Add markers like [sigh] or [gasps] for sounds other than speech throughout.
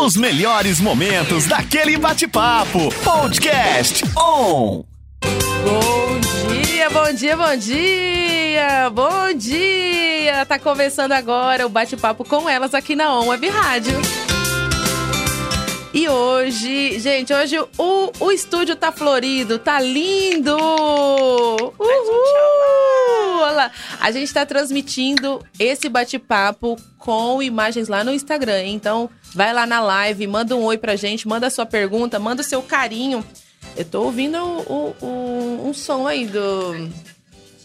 Os melhores momentos daquele bate-papo. Podcast On. Bom dia, bom dia, bom dia! Bom dia! Tá começando agora o bate-papo com elas aqui na On Web Rádio. E hoje, gente, hoje o, o estúdio tá florido, tá lindo! Uhul! Olha A gente tá transmitindo esse bate-papo com imagens lá no Instagram. Então, vai lá na live, manda um oi pra gente, manda a sua pergunta, manda o seu carinho. Eu tô ouvindo o, o, um som aí do,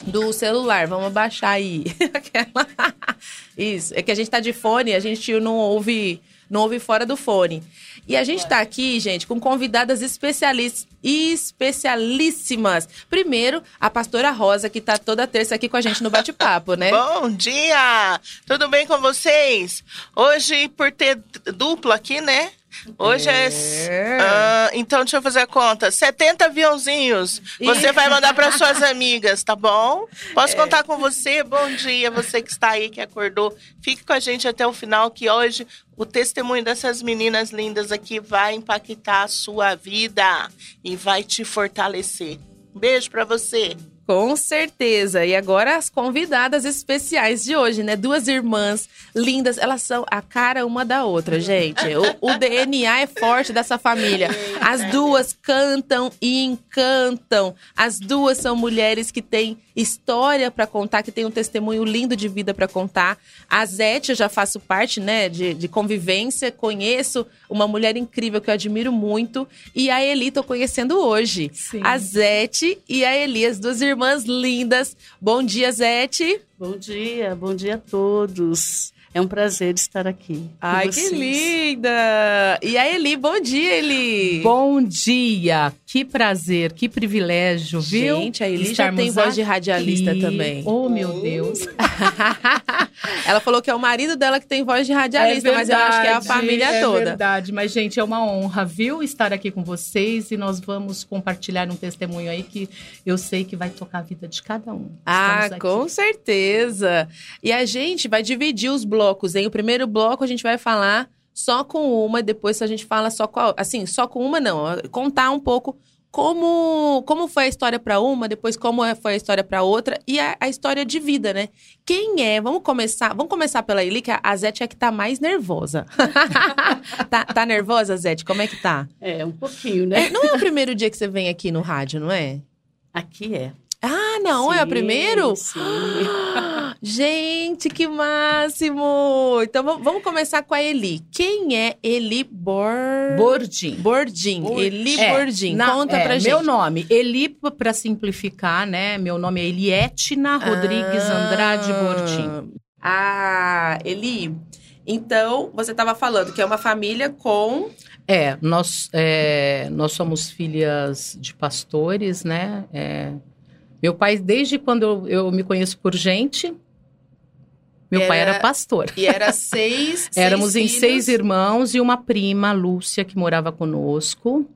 do celular. Vamos baixar aí. [laughs] [laughs] Isso. É que a gente tá de fone, a gente não ouve, não ouve fora do fone. E a gente está aqui, gente, com convidadas especialíssimas. Primeiro, a pastora Rosa, que está toda terça aqui com a gente no bate-papo, [laughs] né? Bom dia! Tudo bem com vocês? Hoje, por ter duplo aqui, né? Hoje é. é uh, então, deixa eu fazer a conta. 70 aviãozinhos. Você vai mandar para suas [laughs] amigas, tá bom? Posso é. contar com você? Bom dia, você que está aí, que acordou. Fique com a gente até o final, que hoje o testemunho dessas meninas lindas aqui vai impactar a sua vida e vai te fortalecer. Um beijo para você. Com certeza. E agora as convidadas especiais de hoje, né? Duas irmãs lindas. Elas são a cara uma da outra, gente. O, o DNA é forte dessa família. As duas cantam e encantam. As duas são mulheres que têm história para contar, que têm um testemunho lindo de vida para contar. A Zete, eu já faço parte, né, de, de convivência. Conheço uma mulher incrível que eu admiro muito. E a Eli, tô conhecendo hoje. Sim. A Zete e a Eli, as duas irmãs irmãs lindas. Bom dia, Zete. Bom dia, bom dia a todos. É um prazer estar aqui. Ai, que linda! E a Eli, bom dia, Eli! Bom dia! Que prazer, que privilégio, viu? Gente, a Eli já tem voz de radialista aqui. também. Oh, meu Deus! [laughs] Ela falou que é o marido dela que tem voz de radialista, é verdade, mas eu acho que é a família é toda. É verdade, mas gente, é uma honra, viu, estar aqui com vocês e nós vamos compartilhar um testemunho aí que eu sei que vai tocar a vida de cada um. ah, com certeza! E a gente vai dividir os blocos blocos, hein? O primeiro bloco a gente vai falar só com uma, depois a gente fala só com a, assim, só com uma não, contar um pouco como como foi a história para uma, depois como é, foi a história para outra e a, a, história de vida, né? Quem é? Vamos começar, vamos começar pela Eli, que a Zete é que tá mais nervosa. [laughs] tá, tá nervosa, Zete? Como é que tá? É, um pouquinho, né? É, não é o primeiro dia que você vem aqui no rádio, não é? Aqui é. Ah, não, sim, é o primeiro? Sim. [gasps] Gente, que máximo! Então vamos começar com a Eli. Quem é Eli Bor... Bordim? Bordim. Eli é, Bordim. Na, Conta é, pra gente. Meu nome, Eli, para simplificar, né? Meu nome é Elietna Rodrigues ah, Andrade Bordim. Ah, Eli. Então, você estava falando que é uma família com. É, nós, é, nós somos filhas de pastores, né? É, meu pai, desde quando eu, eu me conheço por gente, meu era, pai era pastor. E era seis. [laughs] Éramos seis em filhos. seis irmãos e uma prima, Lúcia, que morava conosco.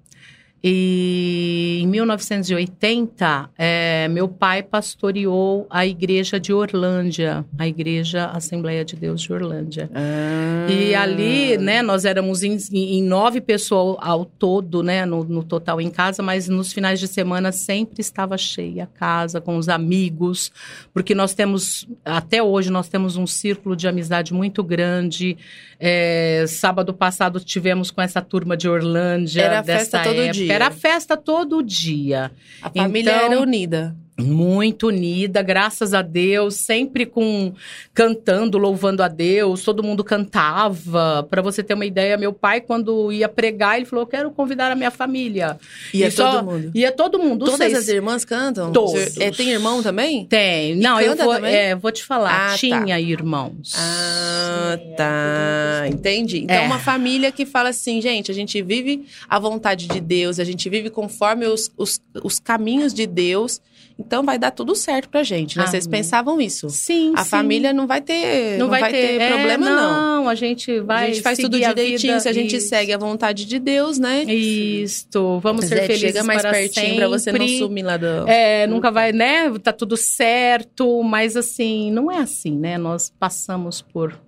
E em 1980, é, meu pai pastoreou a igreja de Orlândia, a igreja Assembleia de Deus de Orlândia. Ah. E ali, né, nós éramos em, em nove pessoas ao todo, né, no, no, total em casa, mas nos finais de semana sempre estava cheia a casa, com os amigos, porque nós temos, até hoje, nós temos um círculo de amizade muito grande. É, sábado passado tivemos com essa turma de Orlândia. Era festa época. todo dia. Era festa todo dia. A família então, era unida muito unida, graças a Deus, sempre com cantando, louvando a Deus, todo mundo cantava. Para você ter uma ideia, meu pai quando ia pregar, ele falou: "Eu quero convidar a minha família". Ia e todo só, mundo. Ia todo mundo. Todas seis. as irmãs cantam? Todos. É, tem irmão também? Tem. Não, eu vou, é, vou te falar. Ah, tá. tinha tá. irmãos. Ah, tá. Entendi. Então, é. uma família que fala assim, gente, a gente vive a vontade de Deus, a gente vive conforme os, os, os caminhos de Deus. Então vai dar tudo certo pra gente, né? Ah, Vocês pensavam isso? Sim, A sim. família não vai ter, não, não vai, vai, ter, ter problema, é, não. Não, a gente vai. A gente faz tudo direitinho, se a gente isso. segue a vontade de Deus, né? Isso. Vamos ser felizes. Chega mais para pertinho sempre. pra você não sumir lá do. É, nunca vai, né? Tá tudo certo, mas assim, não é assim, né? Nós passamos por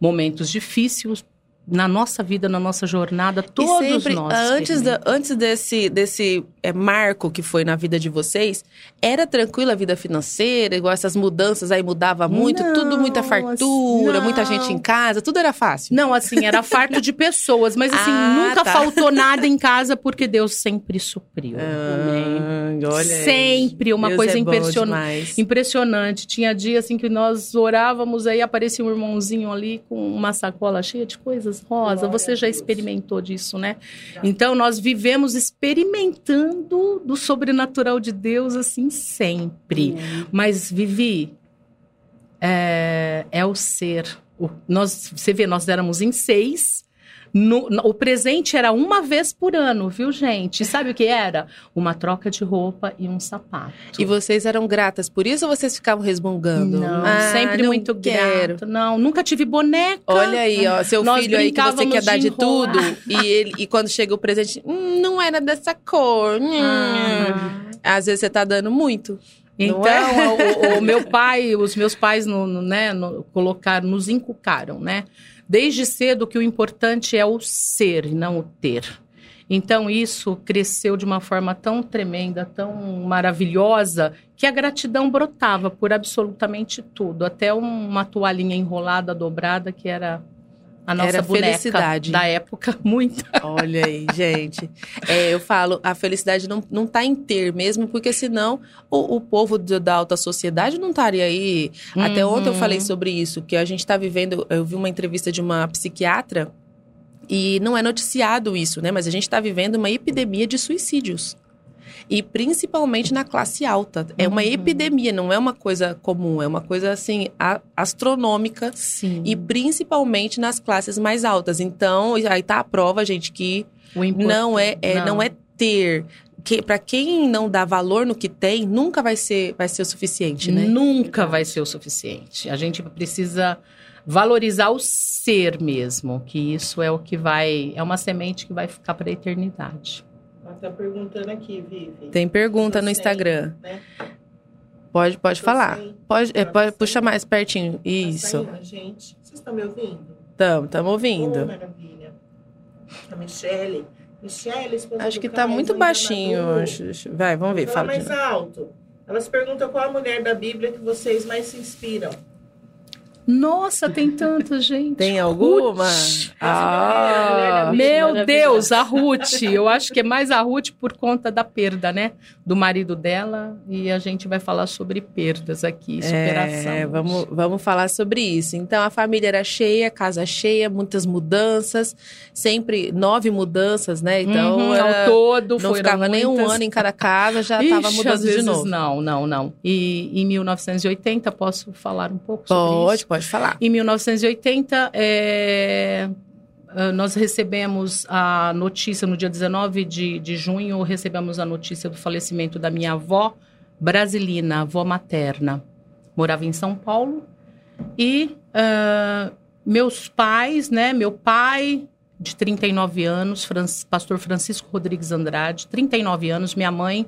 momentos difíceis, na nossa vida, na nossa jornada, E todos sempre, nós. antes, da, experimentamos. antes desse, desse é, marco que foi na vida de vocês, era tranquila a vida financeira, igual essas mudanças aí mudava muito, Não, tudo muita fartura, assim, muita não. gente em casa, tudo era fácil. Não, assim, era farto de pessoas, mas assim, Ah, nunca tá. faltou nada em casa porque Deus sempre supriu. Ah, olha aí. Sempre, uma Deus coisa é. Impressionante. Tinha dia assim que nós orávamos, aí aparecia um irmãozinho ali com uma sacola cheia de coisas rosa. Você já experimentou disso, né? Então nós vivemos experimentando do sobrenatural de Deus assim sempre. Mas Vivi é, é o ser. O- nós, você vê, nós éramos em seis. No- no- o presente era uma vez por ano, viu, gente? E sabe o que era? Uma troca de roupa e um sapato. E vocês eram gratas por isso ou vocês ficavam resmungando? Não, Ah, sempre não muito quero. grato. Não, nunca tive boneca. Olha aí, ó, seu Nós filho aí que você quer dar de, enrolar. tudo e ele e quando chega o presente, "Hum, não era dessa cor. hum." Ah. Às vezes você tá dando muito. Então, Não é? o, o meu pai, os meus pais no, no, né, no- colocaram, nos inculcaram, né? Desde cedo que o importante é o ser e não o ter. Então, isso cresceu de uma forma tão tremenda, tão maravilhosa, que a gratidão brotava por absolutamente tudo. Até uma toalhinha enrolada, dobrada, que era a nossa Era boneca felicidade. da época, [laughs] muita. Olha aí, gente. É, eu falo, a felicidade não, não tá em ter mesmo, porque senão o, o povo da alta sociedade não estaria aí. Até Uhum. ontem eu falei sobre isso, que a gente tá vivendo. Eu vi uma entrevista de uma psiquiatra e não é noticiado isso, né? Mas a gente tá vivendo uma epidemia de suicídios. E principalmente na classe alta. É uma Uhum. epidemia, não é uma coisa comum, é uma coisa assim, a- astronômica Sim. e principalmente nas classes mais altas. Então, aí tá a prova, gente, que não é, é- não. não. é ter. Que, para quem não dá valor no que tem, nunca vai ser, vai ser o suficiente, né? Nunca vai ser o suficiente. A gente precisa valorizar o ser mesmo, que isso é o que vai, é uma semente que vai ficar para a eternidade. Ela tá perguntando aqui, Vivi. Tem pergunta no sem, Instagram. né? Pode, pode Tô falar. sem. Pode, é, Tá pode sem. puxar mais pertinho. Tá Isso. saindo, gente? Vocês estão me ouvindo? Tamo, tamo Oh, ouvindo. maravilha. A Michele. Michele, Acho que tá Caio, muito baixinho. Vai, vamos ver. Fala mais alto. Elas perguntam qual a mulher da Bíblia que vocês mais se inspiram. Nossa, tem tanta gente. Tem alguma? Ruth. Ah, Meu Deus, a Ruth. Eu acho que é mais a Ruth por conta da perda, né? Do marido dela. E a gente vai falar sobre perdas aqui, superação. É, vamos, vamos falar sobre isso. Então, a família era cheia, casa cheia, muitas mudanças, sempre nove mudanças, né? Então, Uhum, era- ao todo, não ficava nem um muitas. ano em cada casa, já estava mudando às de novo. Não, não, não. E em 1980, posso falar um pouco sobre Pode, isso? pode falar. Em 1980, é, ah, nós recebemos a notícia, no dia 19 de, de junho, recebemos a notícia do falecimento da minha avó brasilina, avó materna. Morava em São Paulo. E ah, meus pais, né? Meu pai, de 39 anos, Fran- pastor Francisco Rodrigues Andrade, 39 anos. Minha mãe,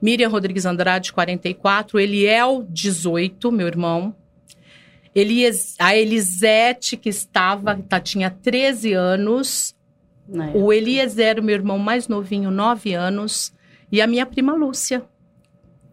Miriam Rodrigues Andrade, 44. Eliel, 18, meu irmão. Elias, a Elisete, que estava, tá, tinha 13 anos. O Eliezer, meu irmão mais novinho, 9 anos. E a minha prima Lúcia,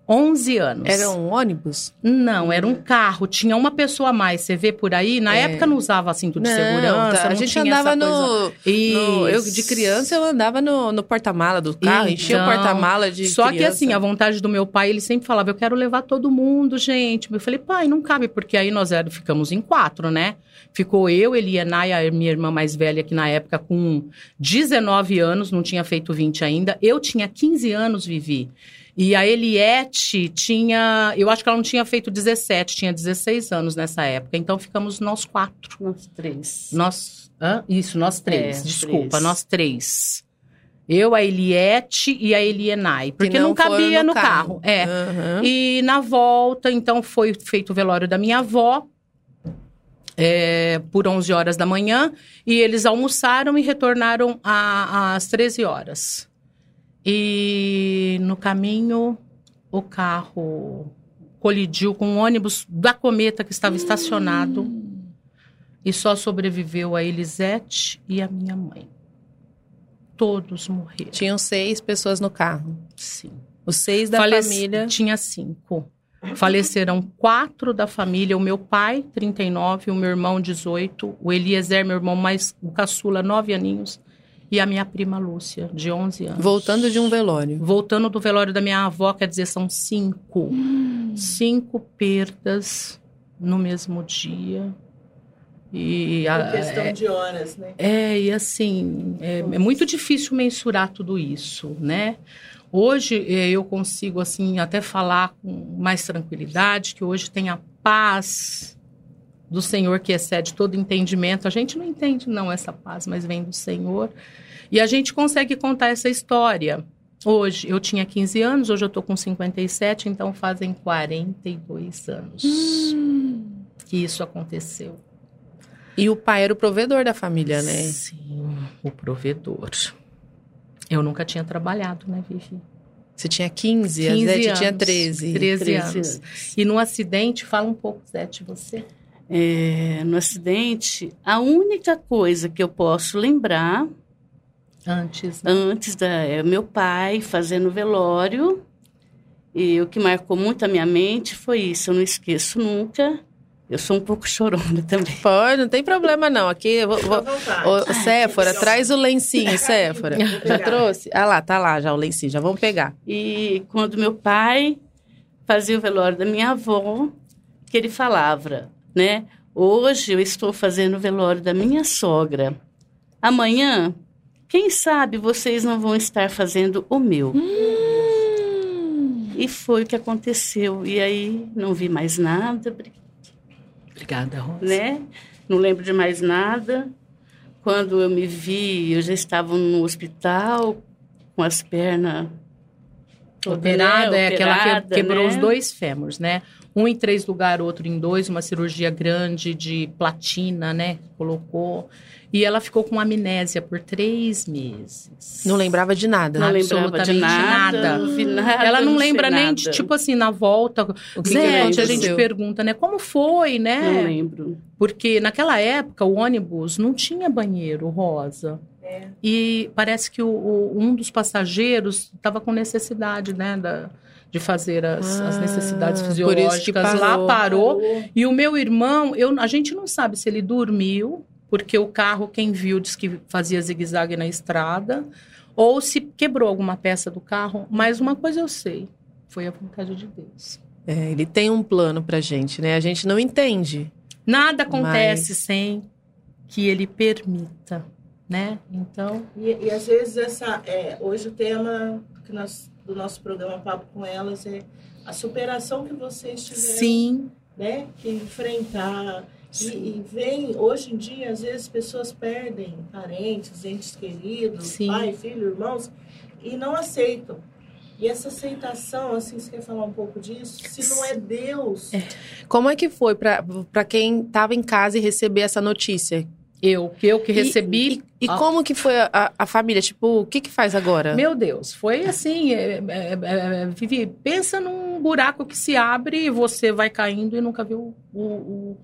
11 anos. Era um ônibus? Não, era um carro. Tinha uma pessoa a mais. Você vê por aí? Na É. época não usava cinto de Não, segurança. tá, a gente andava no, no- Eu, de criança, eu andava no, no porta-mala do carro, enchia o Então, porta-mala de Só que criança. assim, a vontade do meu pai, ele sempre falava, eu quero levar todo mundo, gente. Eu falei, pai, não cabe, porque aí nós era, ficamos em quatro, né? Ficou eu, Eliana e a minha irmã mais velha, que na época com 19 anos, não tinha feito 20 ainda. Eu tinha 15 anos, Vivi. E a Eliette tinha, eu acho que ela não tinha feito 17, tinha 16 anos nessa época. Então ficamos nós quatro. Nós três. Nós, hã? Isso, nós três. É, Desculpa, três. nós três. Eu, a Eliette e a Elienay. Que Porque não, foram cabia no carro. É. Aham. E na volta, então, foi feito o velório da minha avó. é, por 11 horas da manhã. E eles almoçaram e retornaram a- às 13 horas. E no caminho, o carro colidiu com um ônibus da Cometa que estava estacionado. E só sobreviveu a Elisete e a minha mãe. Todos morreram. Tinham seis pessoas no carro. Sim. Os seis da Falece- família. Tinha cinco. Faleceram quatro da família. O meu pai, 39, o meu irmão, 18. O Eliezer, meu irmão mais o caçula, 9 aninhos. E a minha prima Lúcia, de 11 anos. Voltando de um velório. Voltando do velório da minha avó, quer dizer, são cinco. Cinco perdas no mesmo dia. E a- é, de horas, né? é, e assim, é, é muito difícil mensurar tudo isso, né? Hoje eh, eu consigo, assim, até falar com mais tranquilidade, que hoje tem a paz do Senhor que excede todo entendimento. A gente não entende, não, essa paz, mas vem do Senhor. E a gente consegue contar essa história. Hoje, eu tinha 15 anos, hoje eu tô com 57, então fazem 42 anos que isso aconteceu. E o pai era o provedor da família, né? Sim, o provedor. Eu nunca tinha trabalhado, né, Vivi? Você tinha 15, 15 a Zete anos. tinha 13. 13, 13 anos. anos. E no acidente, fala um pouco, Zete, você. É, no acidente, a única coisa que eu posso lembrar Antes, né? antes da é meu pai fazendo velório e o que marcou muito a minha mente foi isso. Eu não esqueço nunca. Eu sou um pouco chorona [laughs] também. Pode, não tem problema não. Aqui eu vou. vou... Ô, Séfora, traz o lencinho, Séfora. Já trouxe? Ah lá, tá lá já o lencinho, já vamos pegar. E quando meu pai fazia o velório da minha avó, que ele falava, né? Hoje eu estou fazendo o velório da minha sogra. Amanhã, quem sabe vocês não vão estar fazendo o meu. E foi o que aconteceu. E aí não vi mais nada, Obrigada, Rosa. né? Não lembro de mais nada. Quando eu me vi, eu já estava no hospital com as pernas Operada né, é aquela que quebrou né? os dois fêmurs, né? Um em três lugares, outro em dois, uma cirurgia grande de platina, né? Colocou. E ela ficou com amnésia por três meses. Não lembrava de nada. Não lembrava de absolutamente nada, nada. não vi nada. Ela não sei lembra nem de, tipo assim, na volta. O que que Zé, a gente pergunta, né? Como foi, né? Não lembro. Porque naquela época o ônibus não tinha banheiro rosa. E parece que o, o- um dos passageiros estava com necessidade, né, da, de fazer as, as Ah, necessidades por isso que fisiológicas. Lá parou. parou. E o meu irmão, eu, a gente não sabe se ele dormiu, porque o carro, quem viu, disse que fazia zigue-zague na estrada, ou se quebrou alguma peça do carro. Mas uma coisa eu sei, foi a vontade de Deus. É, ele tem um plano pra gente, né? A gente não entende. Nada acontece sem que ele permita, né? Então, E, e às vezes essa é, hoje o tema que nós, do nosso programa Papo com Elas é a superação que vocês tiveram, sim, né? Que enfrentar. E, e vem, hoje em dia, às vezes pessoas perdem parentes, entes queridos, Sim. pai, filho, irmãos, e não aceitam. E essa aceitação, assim, você quer falar um pouco disso? Se não é Deus, Como é que foi pra quem tava em casa e receber essa notícia? Eu, eu que E- recebi. E, e Ah. como que foi a, a- família? Tipo, o que que faz agora? Meu Deus, foi assim, é, é, é, Vivi, pensa num buraco que se abre e você vai caindo e nunca vê o, o,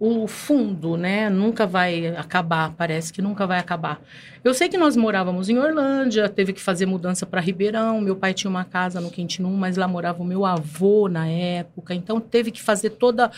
o, o fundo, né? Nunca vai acabar, parece que nunca vai acabar. Eu sei que nós morávamos em Orlândia, teve que fazer mudança para Ribeirão, meu pai tinha uma casa no Quintino, mas lá morava o meu avô na época, então teve que fazer toda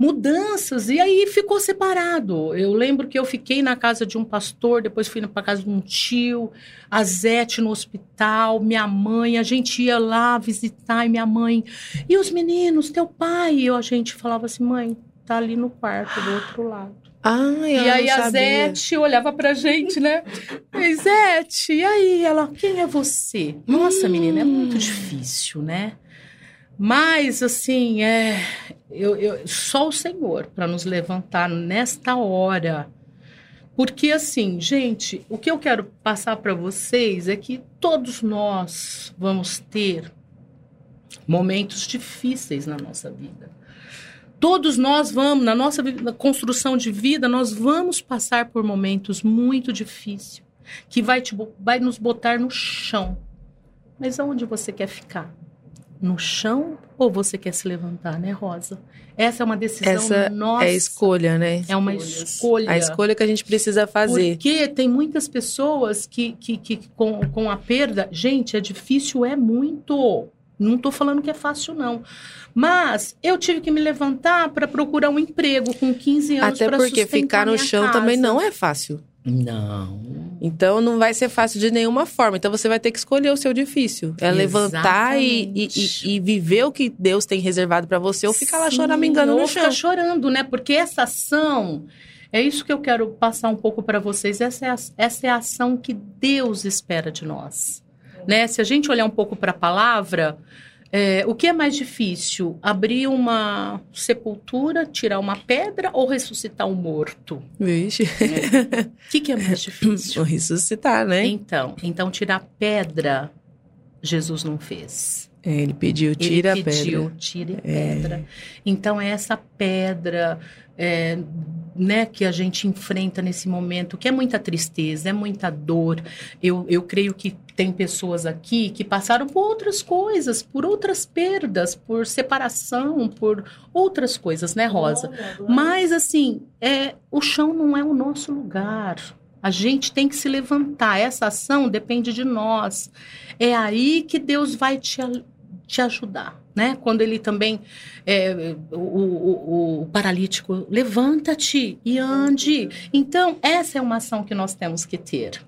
mudanças e aí ficou separado. Eu lembro que eu fiquei na casa de um pastor, depois fui para casa de um tio, a Zete no hospital, minha mãe, a gente ia lá visitar e minha mãe, e os meninos, teu pai, e eu, a gente falava assim, mãe, tá ali no quarto do outro lado. Ai, E aí a sabia. Zete olhava pra gente, né? E Zete, e aí? Ela, quem é você? Nossa, menina, é muito difícil, né? Mas, assim, é, eu, eu- só o Senhor para nos levantar nesta hora. Porque, assim, gente, o que eu quero passar para vocês é que todos nós vamos ter momentos difíceis na nossa vida. Todos nós vamos, na nossa na construção de vida, nós vamos passar por momentos muito difíceis, que vai, te, vai nos botar no chão. Mas aonde você quer ficar? No chão ou você quer se levantar, né, Rosa? Essa é uma decisão Essa nossa. é escolha, né? É uma Escolhas. escolha. A escolha que a gente precisa fazer. Porque tem muitas pessoas que, que, que com, com a perda. Gente, é difícil, é muito. Não estou falando que é fácil, não. Mas eu tive que me levantar para procurar um emprego com 15 anos Até porque ficar no chão casa. também não é fácil. Não. Então não vai ser fácil de nenhuma forma. Então você vai ter que escolher o seu difícil. É levantar e, e, Exatamente. e- viver o que Deus tem reservado pra você ou ficar lá Sim, choramingando ou no ficar chão. chorando, né? Porque essa ação. É isso que eu quero passar um pouco para vocês. Essa é, a, essa é a ação que Deus espera de nós. Né? Se a gente olhar um pouco para a palavra, é, o que é mais difícil? Abrir uma sepultura, tirar uma pedra ou ressuscitar um morto? Vixe. O que, que é mais difícil? Vou ressuscitar, né? então, então, tirar pedra, Jesus não fez. É, ele pediu, tira Ele a pediu, pedra. tire pedra. Então, é essa pedra é, né, que a gente enfrenta nesse momento, que é muita tristeza, é muita dor. Eu, eu creio que tem pessoas aqui que passaram por outras coisas, por outras perdas, por separação, por outras coisas, né, Rosa? Mas, assim, é, o chão não é o nosso lugar. A gente tem que se levantar. Essa ação depende de nós. É aí que Deus vai te, te ajudar. Né? Quando ele também, é, o, o- o paralítico, levanta-te e ande. Então, essa é uma ação que nós temos que ter.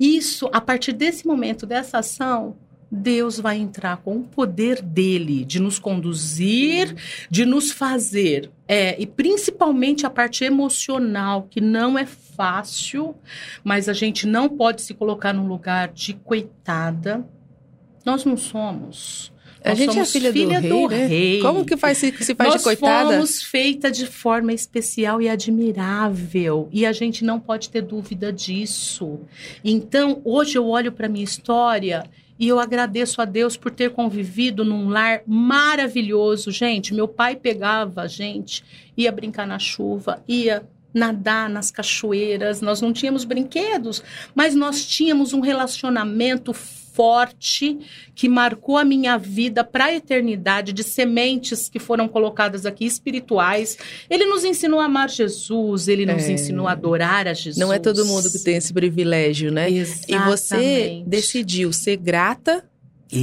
Isso, a partir desse momento, dessa ação, Deus vai entrar com o poder dele de nos conduzir, de nos fazer, é, e principalmente a parte emocional, que não é fácil, mas a gente não pode se colocar num lugar de coitada. Nós não somos. A Nós gente é somos filha, do, rei, né? rei. Como que faz, se, se faz Nós de coitada? fomos feita de forma especial e admirável. E a gente não pode ter dúvida disso. Então, hoje eu olho para minha história e eu agradeço a Deus por ter convivido num lar maravilhoso. Gente, meu pai pegava a gente, ia brincar na chuva, ia nadar nas cachoeiras. Nós não tínhamos brinquedos, mas nós tínhamos um relacionamento forte que marcou a minha vida para a eternidade, de sementes que foram colocadas aqui espirituais. Ele nos ensinou a amar Jesus, ele nos É. ensinou a adorar a Jesus. Não é todo mundo que tem esse privilégio, né? E você Exatamente. decidiu ser grata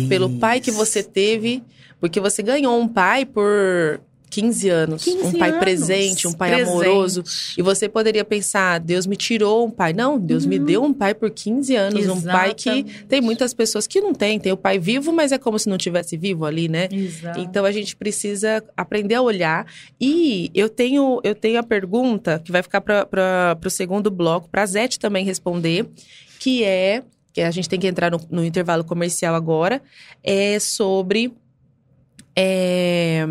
pelo pai que você teve, porque você ganhou um pai por 15 anos, 15 um pai anos. presente, um pai Presente. amoroso. E você poderia pensar, Deus me tirou um pai. Não, Deus me Uhum. deu um pai por 15 anos, um pai que Exatamente. tem muitas pessoas que não têm, tem o pai vivo, mas é como se não tivesse vivo ali, né? Exato. Então a gente precisa aprender a olhar. E eu tenho, eu tenho a pergunta que vai ficar para o segundo bloco, para a Zete também responder, que é que a gente tem que entrar no, no intervalo comercial agora, é sobre. é,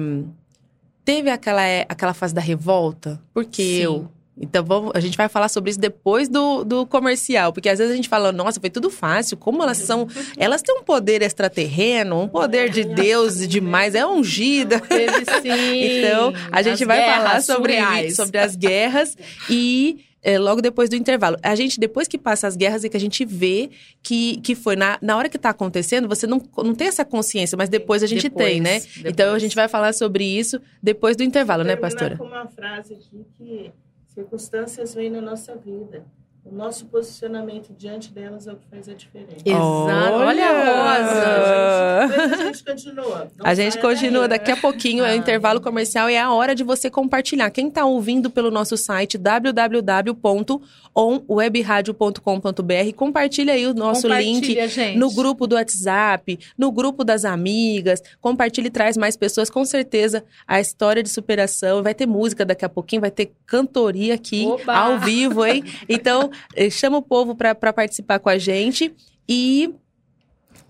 teve aquela, é, aquela fase da revolta? Porque Sim. eu. Então vamos, a gente vai falar sobre isso depois do, do comercial, porque às vezes a gente fala, nossa, foi tudo fácil, como elas são. [laughs] Elas têm um poder extraterreno, um poder de Deus demais, é ungida. Teve sim. [laughs] Então, a gente As vai falar sobre, surreais. sobre as guerras e é, logo depois do intervalo. A gente, depois que passa as guerras, é que a gente vê que, que foi na, na hora que tá acontecendo, você não, não tem essa consciência, mas depois a gente Depois, tem, né? depois. Então a gente vai falar sobre isso depois do intervalo, né, pastora? com uma frase aqui que circunstâncias vêm na nossa vida. O nosso posicionamento diante delas é o que faz a diferença. Exato. Olha a Olha! Depois a gente continua. Não A gente continua daí. daqui a pouquinho, é o Ah. intervalo comercial e é a hora de você compartilhar. Quem está ouvindo pelo nosso site www.onwebradio.com.br, compartilha aí o nosso link gente. no grupo do WhatsApp, no grupo das amigas. Compartilhe e traz mais pessoas. Com certeza, a história de superação. Vai ter música daqui a pouquinho, vai ter cantoria aqui, Oba! ao vivo, hein? Então, chama o povo para participar com a gente. E.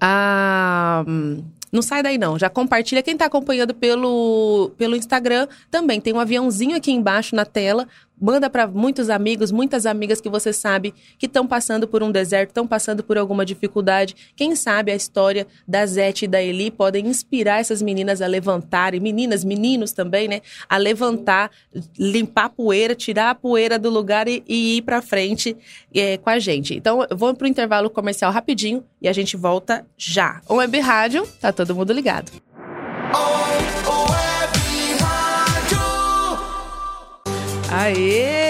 ah, não sai daí, não. Já compartilha. Quem está acompanhando pelo, pelo Instagram também tem um aviãozinho aqui embaixo na tela. Manda para muitos amigos, muitas amigas que você sabe que estão passando por um deserto, estão passando por alguma dificuldade. Quem sabe a história da Zete e da Eli podem inspirar essas meninas a levantarem, meninas, meninos também, né? A levantar, limpar a poeira, tirar a poeira do lugar e, e ir para frente é, com a gente. Então, eu vou pro intervalo comercial rapidinho e a gente volta já. O Web Rádio, tá todo mundo ligado. Aê!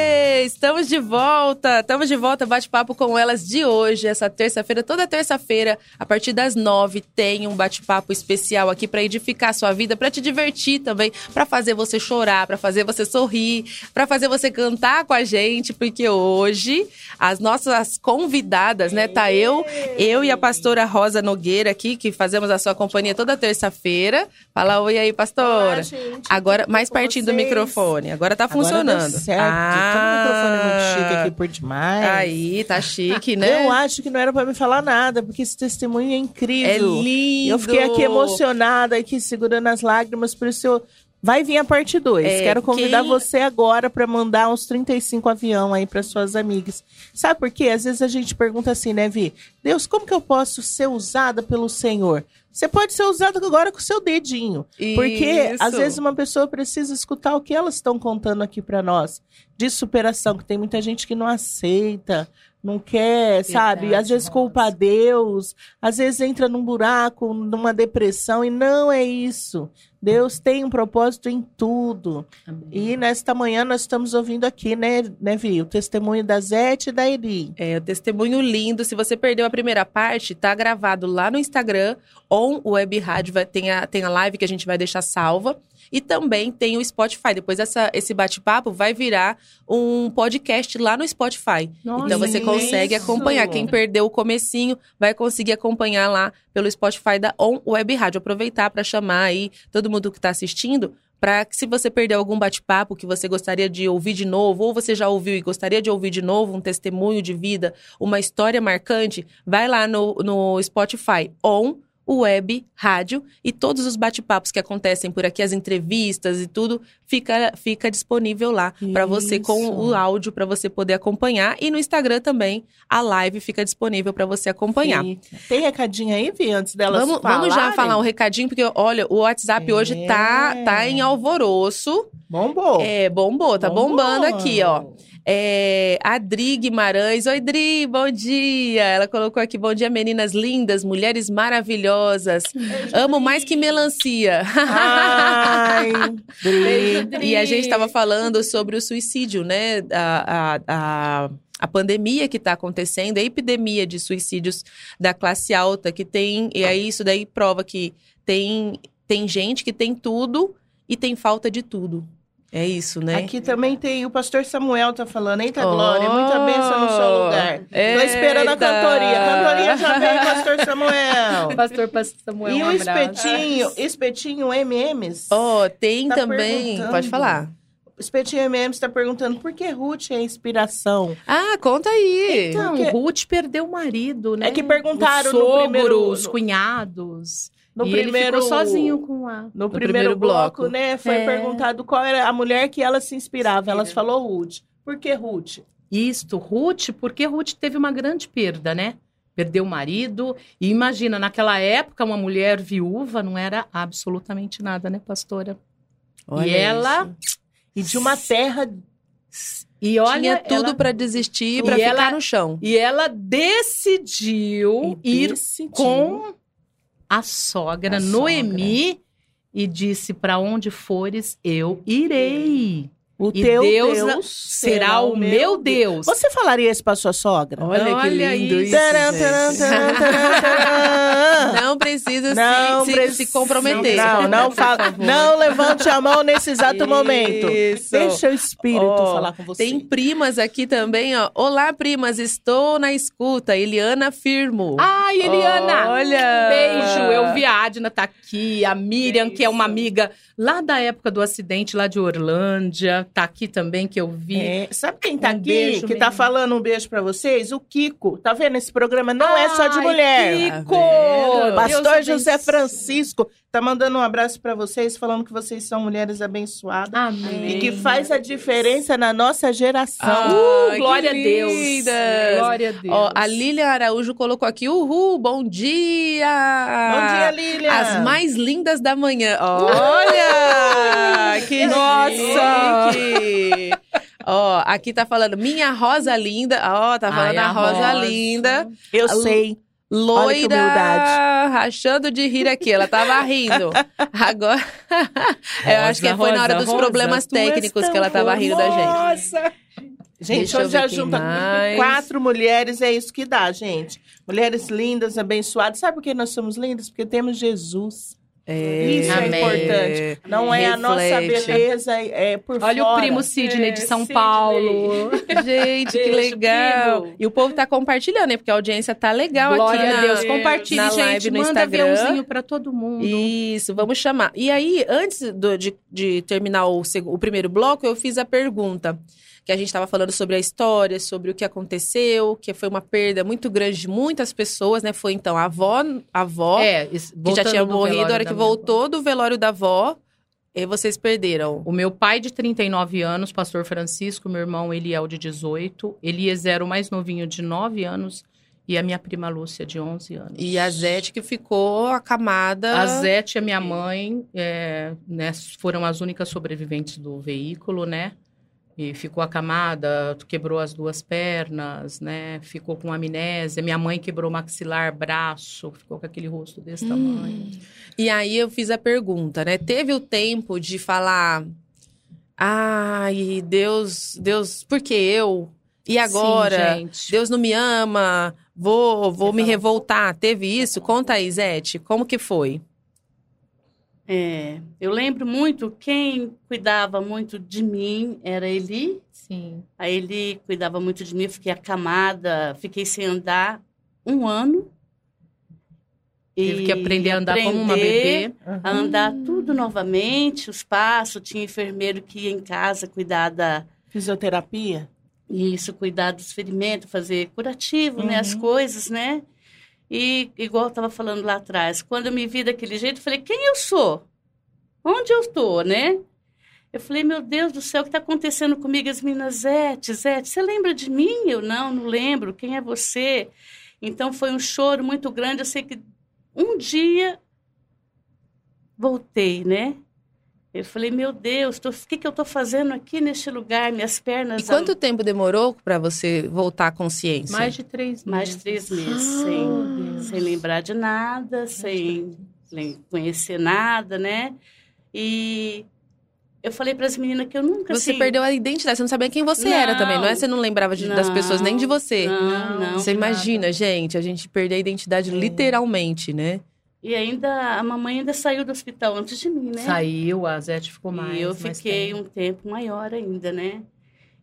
Estamos de volta! Estamos de volta, bate-papo com elas de hoje, essa terça-feira. Toda terça-feira, a partir das nove, tem um bate-papo especial aqui para edificar a sua vida, para te divertir também, para fazer você chorar, para fazer você sorrir, para fazer você cantar com a gente, porque hoje as nossas convidadas, né? Tá eu, eu e a pastora Rosa Nogueira aqui, que fazemos a sua companhia toda terça-feira. Fala oi aí, pastora. Olá, gente. Agora, mais pertinho do microfone. Agora tá Agora funcionando. deu certo. Um microfone muito chique aqui por demais. Aí, tá chique, né? Eu acho que não era pra me falar nada, porque esse testemunho é incrível. É lindo. Eu fiquei aqui emocionada, aqui segurando as lágrimas, por isso eu... Vai vir a parte 2. É, Quero convidar quem- você agora para mandar uns 35 avião aí para suas amigas. Sabe por quê? Às vezes a gente pergunta assim, né, Vi? Deus, como que eu posso ser usada pelo Senhor? Você pode ser usada agora com o seu dedinho. Porque Isso. às vezes uma pessoa precisa escutar o que elas estão contando aqui para nós. De superação, que tem muita gente que não aceita, não quer, sabe? Às vezes culpa a Deus, às vezes entra num buraco, numa depressão, e não é isso. Deus tem um propósito em tudo. E nesta manhã nós estamos ouvindo aqui, né, né Vi? O testemunho da Zete e da Eli. É, o testemunho lindo. Se você perdeu a primeira parte, tá gravado lá no Instagram, on Web Rádio, vai, tem, a, tem a live que a gente vai deixar salva. E também tem o Spotify. Depois essa, esse bate-papo vai virar um podcast lá no Spotify. Nossa, então você consegue isso! acompanhar. Quem perdeu o comecinho vai conseguir acompanhar lá pelo Spotify da On Web Rádio. Aproveitar para chamar aí todo mundo que está assistindo para que se você perdeu algum bate-papo que você gostaria de ouvir de novo, ou você já ouviu e gostaria de ouvir de novo um testemunho de vida, uma história marcante, vai lá no, no Spotify On Web Rádio e todos os bate-papos que acontecem por aqui, as entrevistas e tudo, fica, fica disponível lá para você com o áudio para você poder acompanhar e no Instagram também a live fica disponível para você acompanhar. Tem recadinho aí, Vi, antes delas Vamos, vamos já falar um recadinho, porque olha, o WhatsApp É. hoje tá, tá em alvoroço. Bombou. É, bombou, tá Bombou. bombando aqui, ó. É, a Dri Guimarães. Oi, Dri, bom dia. Ela colocou aqui, bom dia, meninas lindas, mulheres maravilhosas. Amo mais que melancia. Ai, [laughs] Dri. E a gente estava falando sobre o suicídio, né? A, a, a, a pandemia que está acontecendo, a epidemia de suicídios da classe alta, que tem. E aí isso daí prova que tem, tem gente que tem tudo e tem falta de tudo. É isso, né? Aqui também tem o pastor Samuel tá falando, eita Oh! glória, muita bênção no seu lugar. Tô esperando a Eita! cantoria. A cantoria já vem, pastor Samuel. [laughs] Pastor Pastor Samuel, e um o abraço. espetinho, espetinho MMs. Ó, tem Tá também. Pode falar. O espetinho MMs tá perguntando por que Ruth é inspiração. Ah, conta aí. Então, Porque- Ruth perdeu o marido, né? É que perguntaram o no sogro, primeiro- os no- cunhados. No e primeiro ele ficou sozinho com a... No, primeiro primeiro, bloco, bloco. né, foi É. perguntado qual era a mulher que ela se inspirava. Elas falou Ruth. Por que Ruth? Isto, Ruth, porque Ruth teve uma grande perda, né? Perdeu o marido. E imagina, naquela época, uma mulher viúva não era absolutamente nada, né, pastora? Olha e ela. isso. E de uma terra E olha. Tinha tudo ela- pra desistir, E pra ficar ela- no chão. E ela decidiu e ir decidiu. com a sogra A Noemi e disse: Para onde fores, eu irei. O e teu Deus Deus, Será o meu Deus. Você falaria isso pra sua sogra? Olha, que Olha lindo isso, isso. Taran, gente. taran, taran, taran, [laughs] taran. Não precisa Não se, se- preci- se comprometer. Não, não, fala, não levante a mão nesse exato momento. Isso. Deixa o espírito Ó, falar com você. Tem primas aqui também, ó. Olá, primas, estou na escuta. Eliana Firmo. Ai, Eliana! Olha! Beijo! Eu vi a Adna tá aqui, a Miriam, que é uma amiga lá da época do acidente, lá de Orlândia, tá aqui também, que eu vi. É, sabe quem tá Um aqui, beijo, que tá falando um beijo pra vocês? O Kiko. Tá vendo? Esse programa não é só de Ai, mulher. Kiko! Pastor Deus José. Francisco tá mandando um abraço pra vocês, falando que vocês são mulheres abençoadas. Amém. E que faz a diferença na nossa geração. Ah, Uh, glória a Deus. lindas. Glória a Deus. Ó, a Lília Araújo colocou aqui, uhul, bom dia! Bom dia, Lilian. As mais lindas da manhã. Olha! [laughs] que Nossa! chique! Ó, aqui tá falando minha rosa linda. Ó, tá falando Ai, a a rosa, rosa. linda. Eu Lu- sei. Loira, rachando de rir aqui. Ela tava rindo. [laughs] Agora, [laughs] eu acho que foi na hora Rosa, dos Rosa, problemas técnicos que ela tava rindo da gente. Nossa! Gente, Deixa hoje já quem junta mais. quatro mulheres, é isso que dá, gente. Mulheres lindas, abençoadas. Sabe por que nós somos lindas? Porque temos Jesus. É, Isso é importante. Não é a nossa beleza, é por Olha fora. o primo Sidney de É, São Sidney. Paulo. [laughs] Gente, que legal. primo. E o povo tá compartilhando, hein? Porque a audiência tá legal Glória aqui a na, Deus. Compartilhe, na gente. live no Manda Instagram. aviãozinho pra todo mundo. Isso, vamos chamar. E aí, antes do- de, de terminar o, o primeiro bloco, eu fiz a pergunta. Que a gente estava falando sobre a história, sobre o que aconteceu, que foi uma perda muito grande de muitas pessoas, né? Foi então a avó, a avó É, isso- que já tinha do morrido, a hora que voltou do velório da avó, e vocês perderam. O meu pai de 39 anos, pastor Francisco, meu irmão Eliel de 18, Eliezer o mais novinho de 9 anos e a minha prima Lúcia de 11 anos. E a Zete que ficou acamada. A Zete e a minha mãe é, né, foram as únicas sobreviventes do veículo, né? E ficou acamada, quebrou as duas pernas, né? Ficou com amnésia. Minha mãe quebrou maxilar, braço, ficou com aquele rosto desse tamanho. E aí eu fiz a pergunta, né? Teve o tempo de falar. Ai, Deus, Deus, por que eu? E agora? Sim. Deus não me ama, vou, vou Você me fala. revoltar. Teve isso? Conta aí, Zete, como que foi? É, eu lembro muito, quem cuidava muito de mim era Eli. Sim. A Eli cuidava muito de mim, eu fiquei acamada, fiquei sem andar um ano. Teve E que aprender a andar como uma aprender bebê. A andar tudo novamente, os passos. Tinha enfermeiro que ia em casa cuidar da, Fisioterapia? isso, cuidar dos ferimentos, fazer curativo, né? As Uhum. coisas, né? E igual eu estava falando lá atrás, quando eu me vi daquele jeito, eu falei, quem eu sou? Onde eu estou, né? Eu falei, meu Deus do céu, o que está acontecendo comigo? As meninas, Zete, Zete, você lembra de mim? Eu, não, não lembro. Quem é você? Então, foi um choro muito grande. Eu sei que um dia voltei, né? Eu falei, meu Deus, o que, que eu estou fazendo aqui neste lugar? Minhas pernas... E quanto tempo demorou pra você voltar à consciência? Mais de três meses. Mais de três meses, Ah, sem, Deus. sem lembrar de nada, sem conhecer nada, né? E eu falei para as meninas que eu nunca Você assim, perdeu a identidade, você não sabia quem você era Não. também, não é? Você não lembrava de- das Não. pessoas nem de você. Não, não. Você imagina, gente, a gente perder a identidade literalmente, né? E ainda a mamãe ainda saiu do hospital antes de mim, né? Saiu, a Zete ficou mais. E eu fiquei tempo. um tempo maior ainda, né?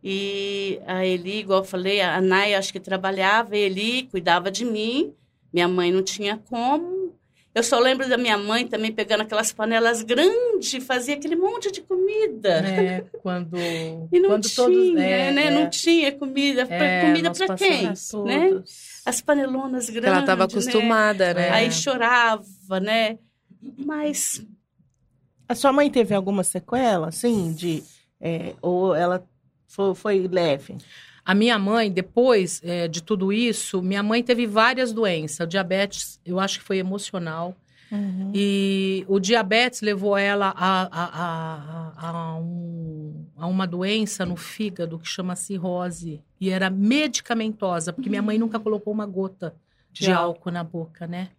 E a Eli, igual eu falei, a Nay acho que trabalhava, a Eli cuidava de mim. Minha mãe não tinha como. Eu só lembro da minha mãe também pegando aquelas panelas grandes, fazia aquele monte de comida. É, quando. [laughs] E não quando tinha, todos, é, né? é, Não tinha comida. É, comida para quem? Né? todos. As panelonas grandes. Ela estava né? acostumada, né? Aí chorava, né? Mas A sua mãe teve alguma sequela, assim, de... é, ou ela foi, foi leve? A minha mãe, depois é, de tudo isso, minha mãe teve várias doenças. O diabetes, eu acho que foi emocional. E o diabetes levou ela a, a, a, a, um- a uma doença no fígado que chama cirrose. E era medicamentosa, porque minha mãe nunca colocou uma gota de, De álcool na boca, né?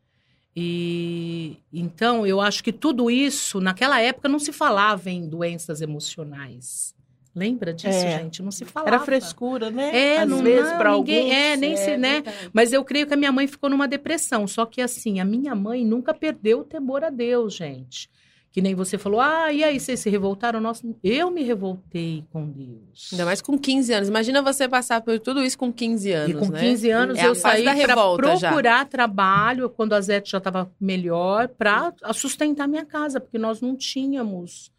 E então eu acho que tudo isso, naquela época, não se falava em doenças emocionais. Lembra disso, É. gente? Não se falava. Era frescura, né? É, Às não, vezes, para alguns. é, nem se, né? Mas eu creio que a minha mãe ficou numa depressão. Só que assim, a minha mãe nunca perdeu o temor a Deus, gente. Que nem você falou, ah, e aí, vocês se revoltaram? Nossa, eu me revoltei com Deus. Ainda mais com 15 anos. Imagina você passar por tudo isso com 15 anos, E com né? 15 anos É eu saí da para revolta já. procurar trabalho, quando a Zete já estava melhor, para sustentar minha casa, porque nós não tínhamos.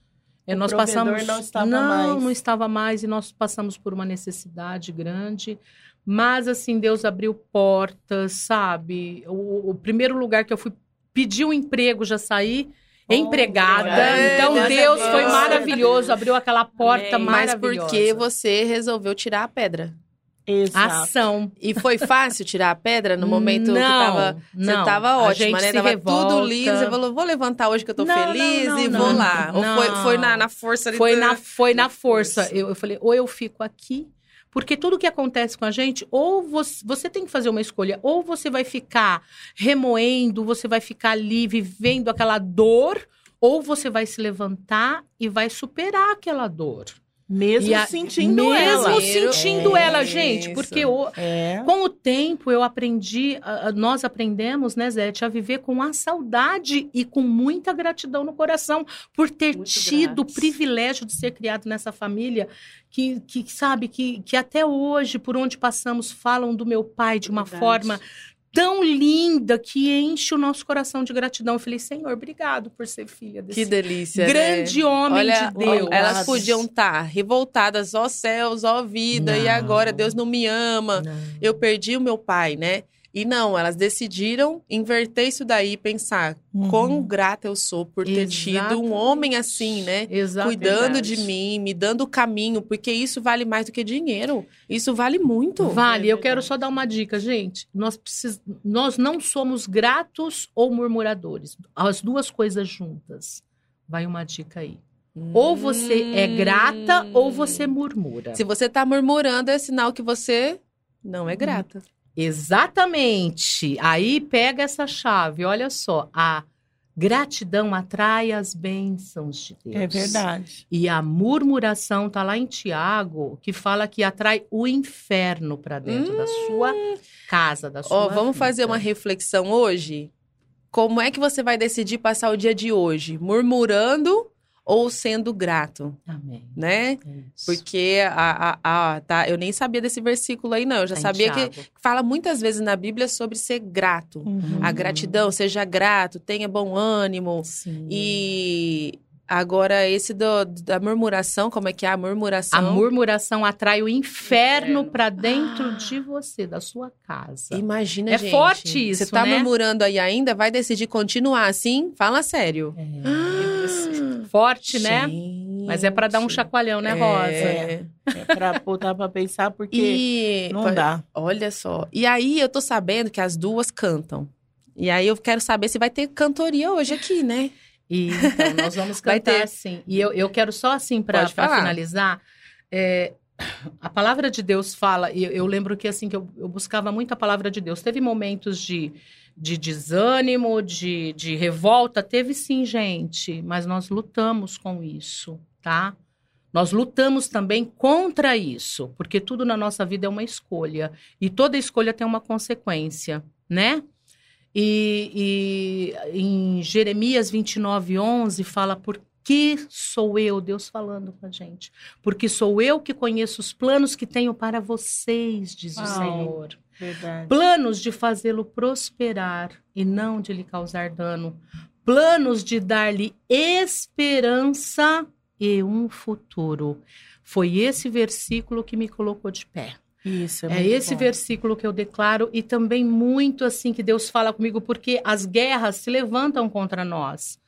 É, O nós passamos não estava não, mais. não estava mais e nós passamos por uma necessidade grande. Mas assim, Deus abriu portas, sabe? O, o primeiro lugar que eu fui pedir um emprego, já saí empregada. glória. então Deus Deus. foi maravilhoso, abriu aquela porta Amém. Mas maravilhosa. porque você resolveu tirar a pedra. Exato. ação. E foi fácil tirar a pedra no momento que Não, tava. Você não. tava ótima, né? Tava revolta. tudo liso. Você falou, vou levantar hoje que eu tô Não, feliz e vou lá. Ou foi, foi na, na força Foi na, foi na força. força. Eu, eu falei, ou eu fico aqui, Porque tudo que acontece com a gente, ou você, você tem que fazer uma escolha, ou você vai ficar remoendo, você vai ficar ali vivendo aquela dor, ou você vai se levantar e vai superar aquela dor. Mesmo a- sentindo mesmo ela. sentindo É ela, gente, isso. porque o, É. com o tempo eu aprendi, a- a- nós aprendemos, né, Zete, a viver com a saudade e com muita gratidão no coração por ter Muito tido o gratos. privilégio de ser criado nessa família que, que sabe, que, que até hoje, por onde passamos, falam do meu pai de uma Verdade. forma tão linda que enche o nosso coração de gratidão. Eu falei, Senhor, obrigado por ser filha desse Que delícia, grande né? homem Olha, de Deus. elas podiam estar revoltadas, ó céus, ó vida, e Não. agora Deus não me ama. Eu perdi o meu pai, né? E não, elas decidiram inverter isso daí e pensar Uhum. quão grata eu sou por ter tido um Exatamente. homem assim, né? Exato. Cuidando de mim, me dando o caminho, porque isso vale mais do que dinheiro. Isso vale muito. Vale, É eu quero só dar uma dica, gente. Nós, precis... Nós não somos gratos ou murmuradores. As duas coisas juntas. Vai uma dica aí. Ou você é grata ou você murmura. Se você tá murmurando, é sinal que você não é grata. Exatamente. Aí pega essa chave. Olha só. A gratidão atrai as bênçãos de Deus. É verdade. E a murmuração tá lá em Tiago, que fala que atrai o inferno para dentro da sua casa, da sua Ó, vamos vida. fazer uma reflexão hoje? Como é que você vai decidir passar o dia de hoje? Murmurando ou sendo grato, Amém. né? É isso. Porque a, a, a- tá, eu nem sabia desse versículo aí, não. Eu já Tá sabia que fala muitas vezes na Bíblia sobre ser grato. Uhum. A gratidão, seja grato, tenha bom ânimo. Sim. E agora esse do- da murmuração, como é que é a murmuração? A murmuração atrai o inferno Inferno. para dentro Ah. de você, da sua casa. Imagina, É gente. forte isso, Você tá né? murmurando aí ainda? Vai decidir continuar assim? Fala sério. É. Forte, né? Mas é para dar um Gente. chacoalhão, né, Rosa? É. É pra botar pra pensar, porque E não dá. olha só. E aí eu tô sabendo que as duas cantam. E aí eu quero saber se vai ter cantoria hoje aqui, né? E então, nós vamos [laughs] cantar assim. E eu, eu quero só assim para finalizar. é, a palavra de Deus fala, e eu, eu lembro que assim que eu, eu buscava muito a palavra de Deus. Teve momentos de, de desânimo, de, de revolta, teve sim, gente, mas nós lutamos com isso, tá? Nós lutamos também contra isso, porque tudo na nossa vida é uma escolha. E toda escolha tem uma consequência, né? E, e em Jeremias 29, 11 fala: Por que sou eu, Deus falando com a gente? Porque sou eu que conheço os planos que tenho para vocês, diz o Uau. Senhor. Verdade. Planos de fazê-lo prosperar e não de lhe causar dano. Planos de dar-lhe esperança e um futuro. Foi esse versículo que me colocou de pé. Isso, é, É esse bom. versículo que eu declaro e também muito assim que Deus fala comigo, porque as guerras se levantam contra nós.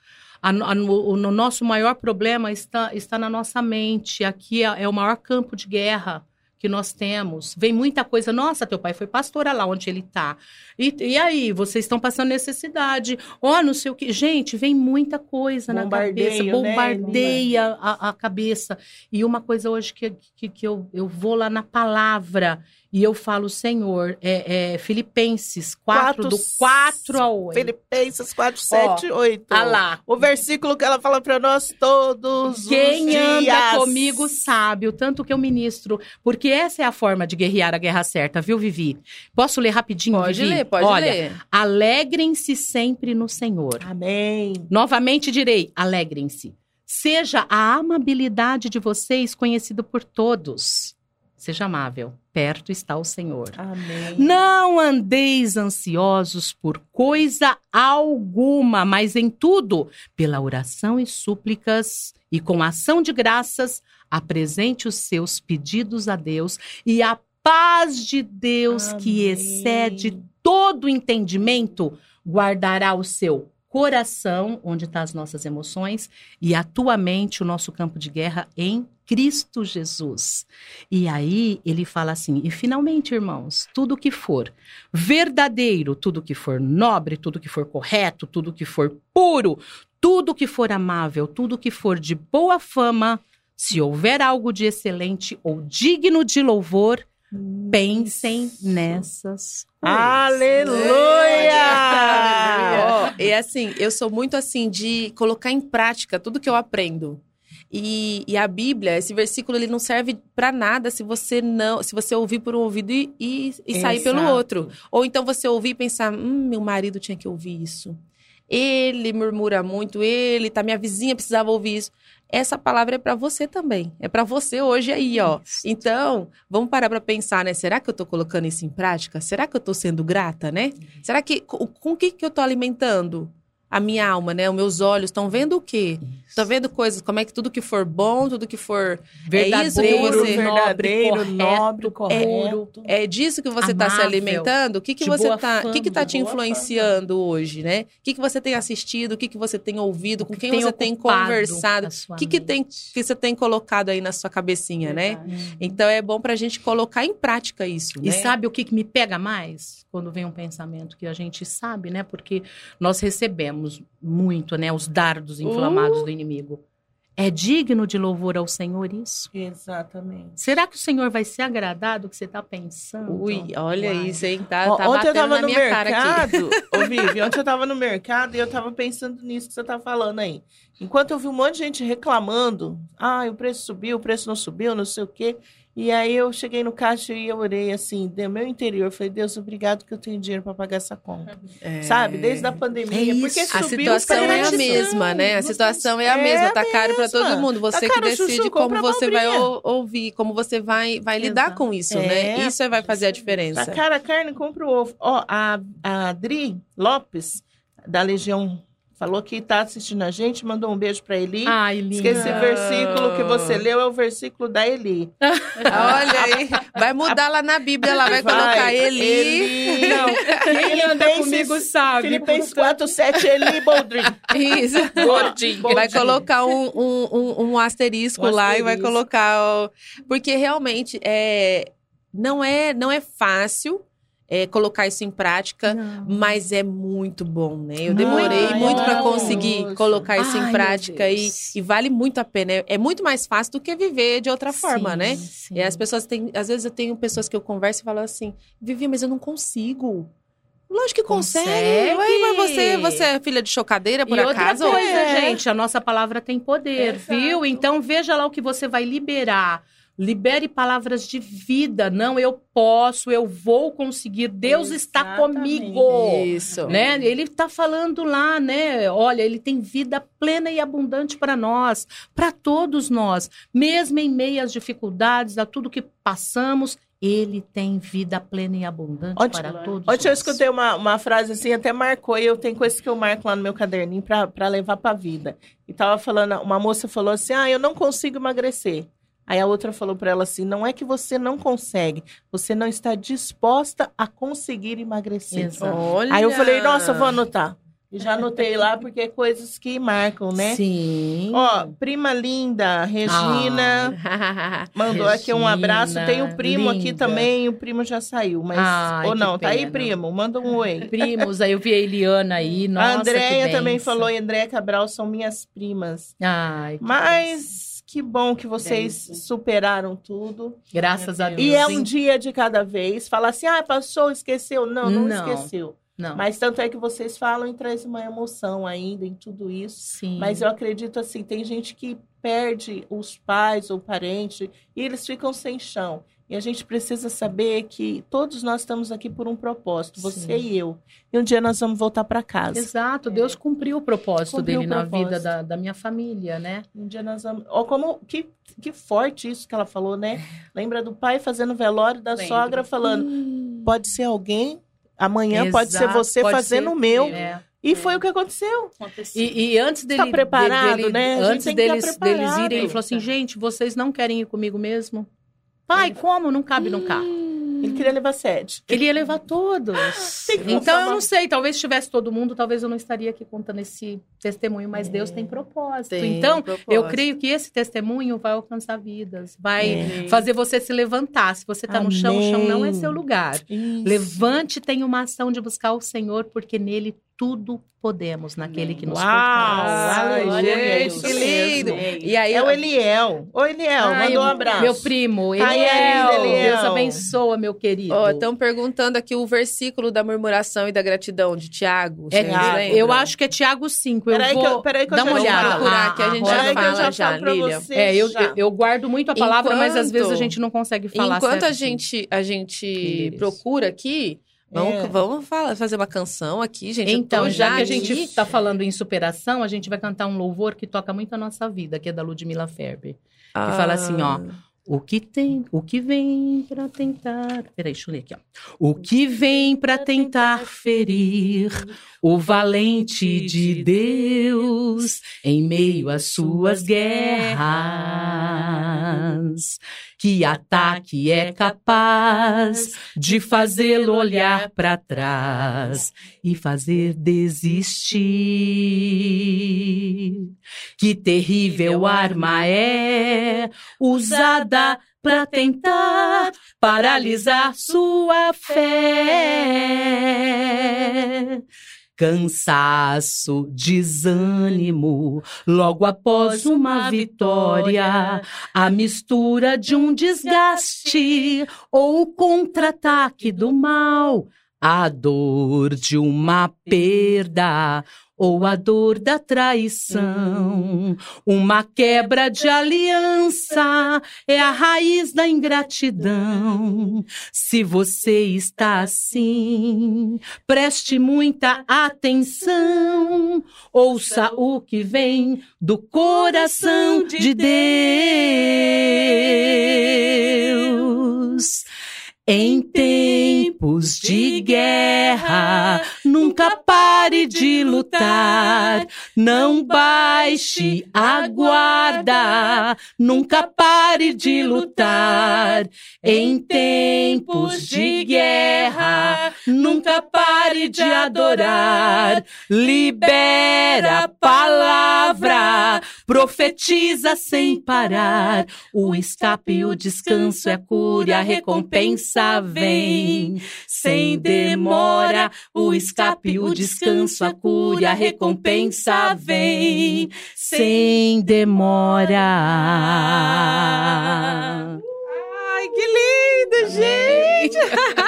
A, a, o no nosso maior problema está, está na nossa mente. Aqui é, é o maior campo de guerra que nós temos. Vem muita coisa. Nossa, teu pai foi pastor olha lá onde ele está. E, e aí, vocês estão passando necessidade. Ó, não sei o que. Gente, vem muita coisa na Bombardeio, cabeça. né? Bombardeia a, a cabeça. E uma coisa hoje que, que, que eu, eu vou lá na palavra e eu falo, Senhor, é, é Filipenses 4, Quatro- do 4 ao 8. Filipenses 4, 7, 8. Ah lá. O versículo que ela fala pra nós todos Quem os anda dias. comigo sabe o tanto que eu ministro. Porque essa é a forma de guerrear a guerra certa, viu, Vivi? Posso ler rapidinho, Pode Vivi? ler, pode Olha, ler. alegrem-se sempre no Senhor. Amém. Novamente direi, alegrem-se. Seja a amabilidade de vocês conhecida por todos. Seja amável. Perto está o Senhor. Amém. Não andeis ansiosos por coisa alguma, mas em tudo, pela oração e súplicas e com ação de graças, apresente os seus pedidos a Deus e a paz de Deus que Amém. excede todo entendimento guardará o seu coração, onde estão as nossas emoções, e a tua mente, o nosso campo de guerra em Cristo Jesus. E aí ele fala assim: e finalmente, irmãos, tudo que for verdadeiro, tudo que for nobre, tudo que for correto, tudo que for puro, tudo que for amável, tudo que for de boa fama, Se houver algo de excelente ou digno de louvor, pensem nessas Aleluia! Ó, e assim, eu sou muito assim de colocar em prática tudo que eu aprendo. E, e a Bíblia, esse versículo, ele não serve pra nada se você não, se você ouvir por um ouvido e, e, e sair pelo outro. Ou então você ouvir e pensar, hum, meu marido tinha que ouvir isso. Ele murmura muito, ele, tá, minha vizinha precisava ouvir isso. Essa palavra é pra você também. É pra você hoje aí, ó. Então, vamos parar pra pensar, né? Será que eu tô colocando isso em prática? Será que eu tô sendo grata, né? Será que com, o que que eu tô alimentando a minha alma, né? Os meus olhos estão vendo o quê? Estão vendo coisas, como é que tudo que for bom, tudo que for é isso que verdadeiro, você verdadeiro, nobre, nobre, correto, correto. é disso que você está se alimentando? O que que você boa tá, o que que tá fama, te influenciando hoje, né? O que que você tem assistido, o que que você tem ouvido, com que quem tem você tem conversado? a O que que tem que você tem colocado aí na sua cabecinha, né? Verdade. Então é bom pra gente colocar em prática isso, E né? sabe o que, que me pega mais? Quando vem um pensamento que a gente sabe, né? Porque nós recebemos muito, né? Os dardos inflamados Uh! do inimigo. É digno de louvor ao Senhor isso? Exatamente. Será que o Senhor vai se agradar do que você está pensando? Ui, olha Uai. isso, hein? Tá, Ó, tá ontem eu tava na no minha cara aqui. mercado, [laughs] ô Vivi, ontem eu tava no mercado e eu tava pensando nisso que você tá falando aí. Enquanto eu vi um monte de gente reclamando, ah, o preço subiu, o preço não subiu, não sei o quê. E aí eu cheguei no caixa e eu orei assim, do meu interior, falei, Deus, obrigado que eu tenho dinheiro para pagar essa conta. É. Sabe? Desde a pandemia, É porque. A situação é a mesma, né? A situação é a mesma, tá caro pra todo mundo. Tá Você que caro, decide chuchu, como você vai ouvir, como você vai, vai lidar com isso, É. né? Isso é vai fazer a diferença. Tá cara a carne, compra o ovo. Ó, a, a Adri Lopes, da Legião, falou que tá assistindo a gente, mandou um beijo pra Eli. Ai, linda. que esse versículo que você leu é o versículo da Eli. [laughs] Olha aí, vai mudar lá na Bíblia, lá vai, colocar Eli. Eli. Não, quem anda comigo sabe. Filipenses 4, 7, Eli Boldrin. [laughs] Isso. Boldrin. Vai colocar um, um, um, um asterisco Um lá e vai asterisco. colocar. o- Porque realmente é... Não, é, não é fácil é, colocar isso em prática. Não. Mas é muito bom, né? Eu demorei Ai, muito para conseguir colocar isso Ai, em prática e, e vale muito a pena. É, é muito mais fácil do que viver de outra forma, Sim, né? sim. E as pessoas têm. Às vezes eu tenho pessoas que eu converso e falo assim: Vivi, mas eu não consigo. Lógico que consegue. Consegue. Ué, mas você, você é filha de chocadeira, por e outra acaso? coisa, É. gente, a nossa palavra tem poder, Exato. viu? Então veja lá o que você vai liberar. Libere palavras de vida. Não, eu posso, eu vou conseguir. Deus está Exatamente. comigo. Isso. Né? Ele está falando lá, né? Olha, ele tem vida plena e abundante para nós, para todos nós, mesmo em meio às dificuldades, a tudo que passamos, ele tem vida plena e abundante para todos Ontem eu escutei uma, uma frase assim, até marcou, e eu tenho coisas que eu marco lá no meu caderninho pra levar pra vida. E tava falando, uma moça falou assim: ah, eu não consigo emagrecer. Aí a outra falou pra ela assim: não é que você não consegue, você não está disposta a conseguir emagrecer. Exato. Olha. Aí eu falei, nossa, vou anotar. E já anotei lá, porque é coisas que marcam, né? Sim. Ó, prima linda, Regina, mandou aqui um abraço. Tem o Regina, primo aqui linda. também, o primo já saiu, mas. Ai, ou não, tá aí, primo? Manda um oi. Primos, aí eu vi a Eliana aí, nossa, a Andréia também falou, e Andréia Cabral são minhas primas. Ai, que. Mas que bom que vocês superaram tudo. graças a Deus. E é um dia de cada vez. Falar assim, ah, passou, esqueceu. Não, não, Não. esqueceu. Não, Mas tanto é que vocês falam e traz uma emoção ainda em tudo isso. sim. Mas eu acredito assim, tem gente que perde os pais ou parente e eles ficam sem chão. E a gente precisa saber que todos nós estamos aqui por um propósito, você Sim. e eu. E um dia nós vamos voltar para casa. Exato, Deus cumpriu o propósito Cumpriu dele o na propósito. vida da, da minha família, né? Um dia nós vamos. Ó, como que, que forte isso que ela falou, né? Lembra do pai fazendo velório da Lembro. sogra falando: Hum. pode ser alguém, amanhã pode ser Exato, você pode fazendo o meu. É. E foi o que aconteceu. Aconteceu. E, e antes dele, preparado, dele- né? Antes estar deles, preparado. deles irem, ele falou assim: gente, vocês não querem ir comigo mesmo? Pai, como? Não cabe no carro. Ele queria levar sede. Ele ia levar todos. [gasps] Então eu não sei, talvez se tivesse todo mundo, talvez eu não estaria aqui contando esse testemunho, mas Deus tem propósito. Tem então, propósito. eu creio que esse testemunho vai alcançar vidas, vai É. fazer você se levantar. Se você está no chão, o chão não é seu lugar. Isso. Levante, tenha uma ação de buscar o Senhor, porque nele tudo podemos naquele que nos Uau! fortalece. E aí, É o Eliel. Ô, Eliel, Ai, mandou um abraço. Meu primo, Ai, Eliel. lindo, Eliel. Deus abençoa, meu querido. estão perguntando aqui o versículo da murmuração e da gratidão de Tiago. É, Tiago. eu acho que é Tiago 5. Eu Peraí vou que eu- peraí que eu dar já uma vou olhada. procurar, que a gente já eu fala já, Lília. você É, eu, já. eu, guardo muito a palavra, mas às Enquanto- vezes a gente não consegue falar Enquanto a certinho. gente, a gente Isso. procura aqui, vamos, É. vamos falar, fazer uma canção aqui, gente. Então, já que a gente está falando em superação, a gente vai cantar um louvor que toca muito a nossa vida, que é da Ludmilla Ferber. Ah, que fala assim, ó. O que tem, o que vem pra tentar. Peraí, deixa eu ler aqui, ó. O que vem pra tentar ferir o valente de Deus em meio às suas guerras. Que ataque é capaz de fazê-lo olhar pra trás e fazer desistir. Que terrível arma é usada para tentar paralisar sua fé. Cansaço, desânimo, logo após uma vitória, a mistura de um desgaste ou o contra-ataque do mal, a dor de uma perda ou a dor da traição. Uma quebra de aliança é a raiz da ingratidão. Se você está assim, preste muita atenção. Ouça o que vem do coração de Deus. Em tempos de guerra, nunca pare de lutar, não baixe a guarda, nunca pare de lutar. Em tempos de guerra, nunca pare de adorar, libera a palavra, profetiza sem parar. O escape o descanso é a cura, a recompensa vem. Sem demora, o escape, o descanso, a cura, a recompensa vem. Sem demora. Ai, que lindo, gente! [laughs]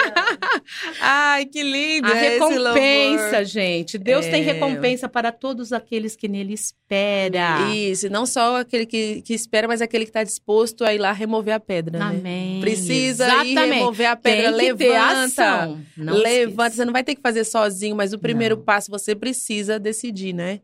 Ai, que lindo! A esse recompensa, gente. Deus tem É. recompensa para todos aqueles que nele esperam. Isso, não só aquele que, que espera, mas aquele que está disposto a ir lá remover a pedra, né? Amém. Precisa ir Exatamente. remover a pedra, Tem levanta. Não levanta, esqueça. você não vai ter que fazer sozinho, mas o primeiro Não. passo você precisa decidir, né?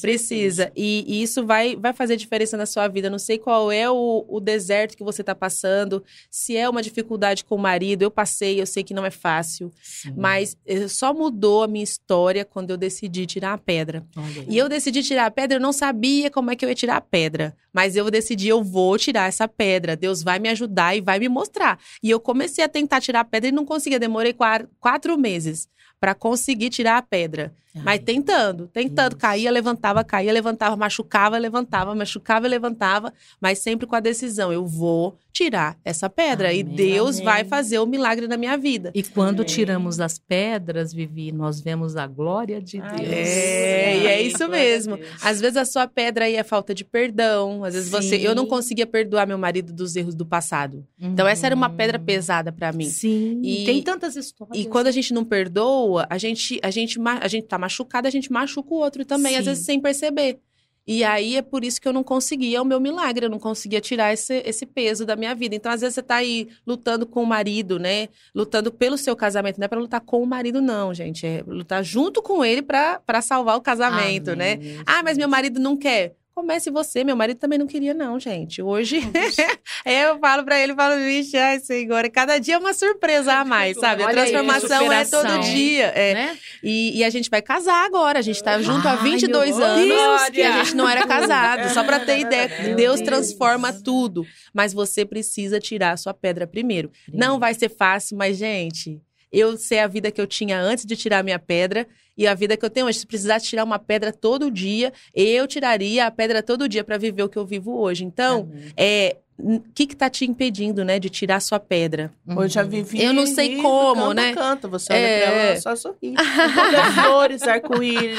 Precisa. E, e isso vai, vai fazer diferença na sua vida. Não sei qual é o, o deserto que você está passando, se é uma dificuldade com o marido. Eu passei, eu sei que não é fácil, Sim. mas eh, só mudou a minha história quando eu decidi tirar a pedra. Olha. E eu decidi tirar a pedra, eu não sabia como é que eu ia tirar a pedra. Mas eu decidi, eu vou tirar essa pedra. Deus vai me ajudar e vai me mostrar. E eu comecei a tentar tirar a pedra e não conseguia. Demorei qua- quatro meses para conseguir tirar a pedra. Mas Ai. tentando, tentando. Isso. Caía, levantava, caía, levantava, machucava, levantava, machucava, levantava. Mas sempre com a decisão, eu vou tirar essa pedra. e Amém. Deus Amém. vai fazer o milagre na minha vida. E quando Amém. tiramos as pedras, Vivi, nós vemos a glória de Ai, Deus. É, e é isso mesmo. Às vezes a sua pedra aí é falta de perdão. Às vezes você. Sim. Eu não conseguia perdoar meu marido dos erros do passado. Então essa era uma pedra Hum. pesada pra mim. Sim. E- Tem tantas histórias. E quando a gente não perdoa, a gente, a gente, a gente tá machucada, a gente machuca o outro também, às Sim. vezes sem perceber. E aí é por isso que eu não conseguia, é o meu milagre, eu não conseguia tirar esse, esse peso da minha vida. Então, às vezes, você tá aí lutando com o marido, né? Lutando pelo seu casamento. Não é pra lutar com o marido, não, gente. É lutar junto com ele pra pra salvar o casamento, né? Amém, Ah, mas meu marido não quer. Comece você, meu marido também não queria, não, gente. Hoje, [laughs] eu falo pra ele, falo, vixe, ai, Senhor, cada dia é uma surpresa a mais, sabe? A Olha aí, transformação é todo dia. é. Né? E, e a gente vai casar agora. A gente tá junto há Ai, 22 meu anos Deus, e a gente não era casado. Só pra ter [laughs] ideia, Meu Deus Deus. transforma tudo. Mas você precisa tirar a sua pedra primeiro. Não vai ser fácil, mas, gente, eu sei a vida que eu tinha antes de tirar a minha pedra e a vida que eu tenho hoje. Se precisasse tirar uma pedra todo dia, eu tiraria a pedra todo dia pra viver o que eu vivo hoje. Então, Amém. é, o que que tá te impedindo, né, de tirar a sua pedra? Hoje a Vivi Eu não sei como, canta, né? Canta, você olha É. pra ela, ela só sorri. É [laughs] flores, arco-íris,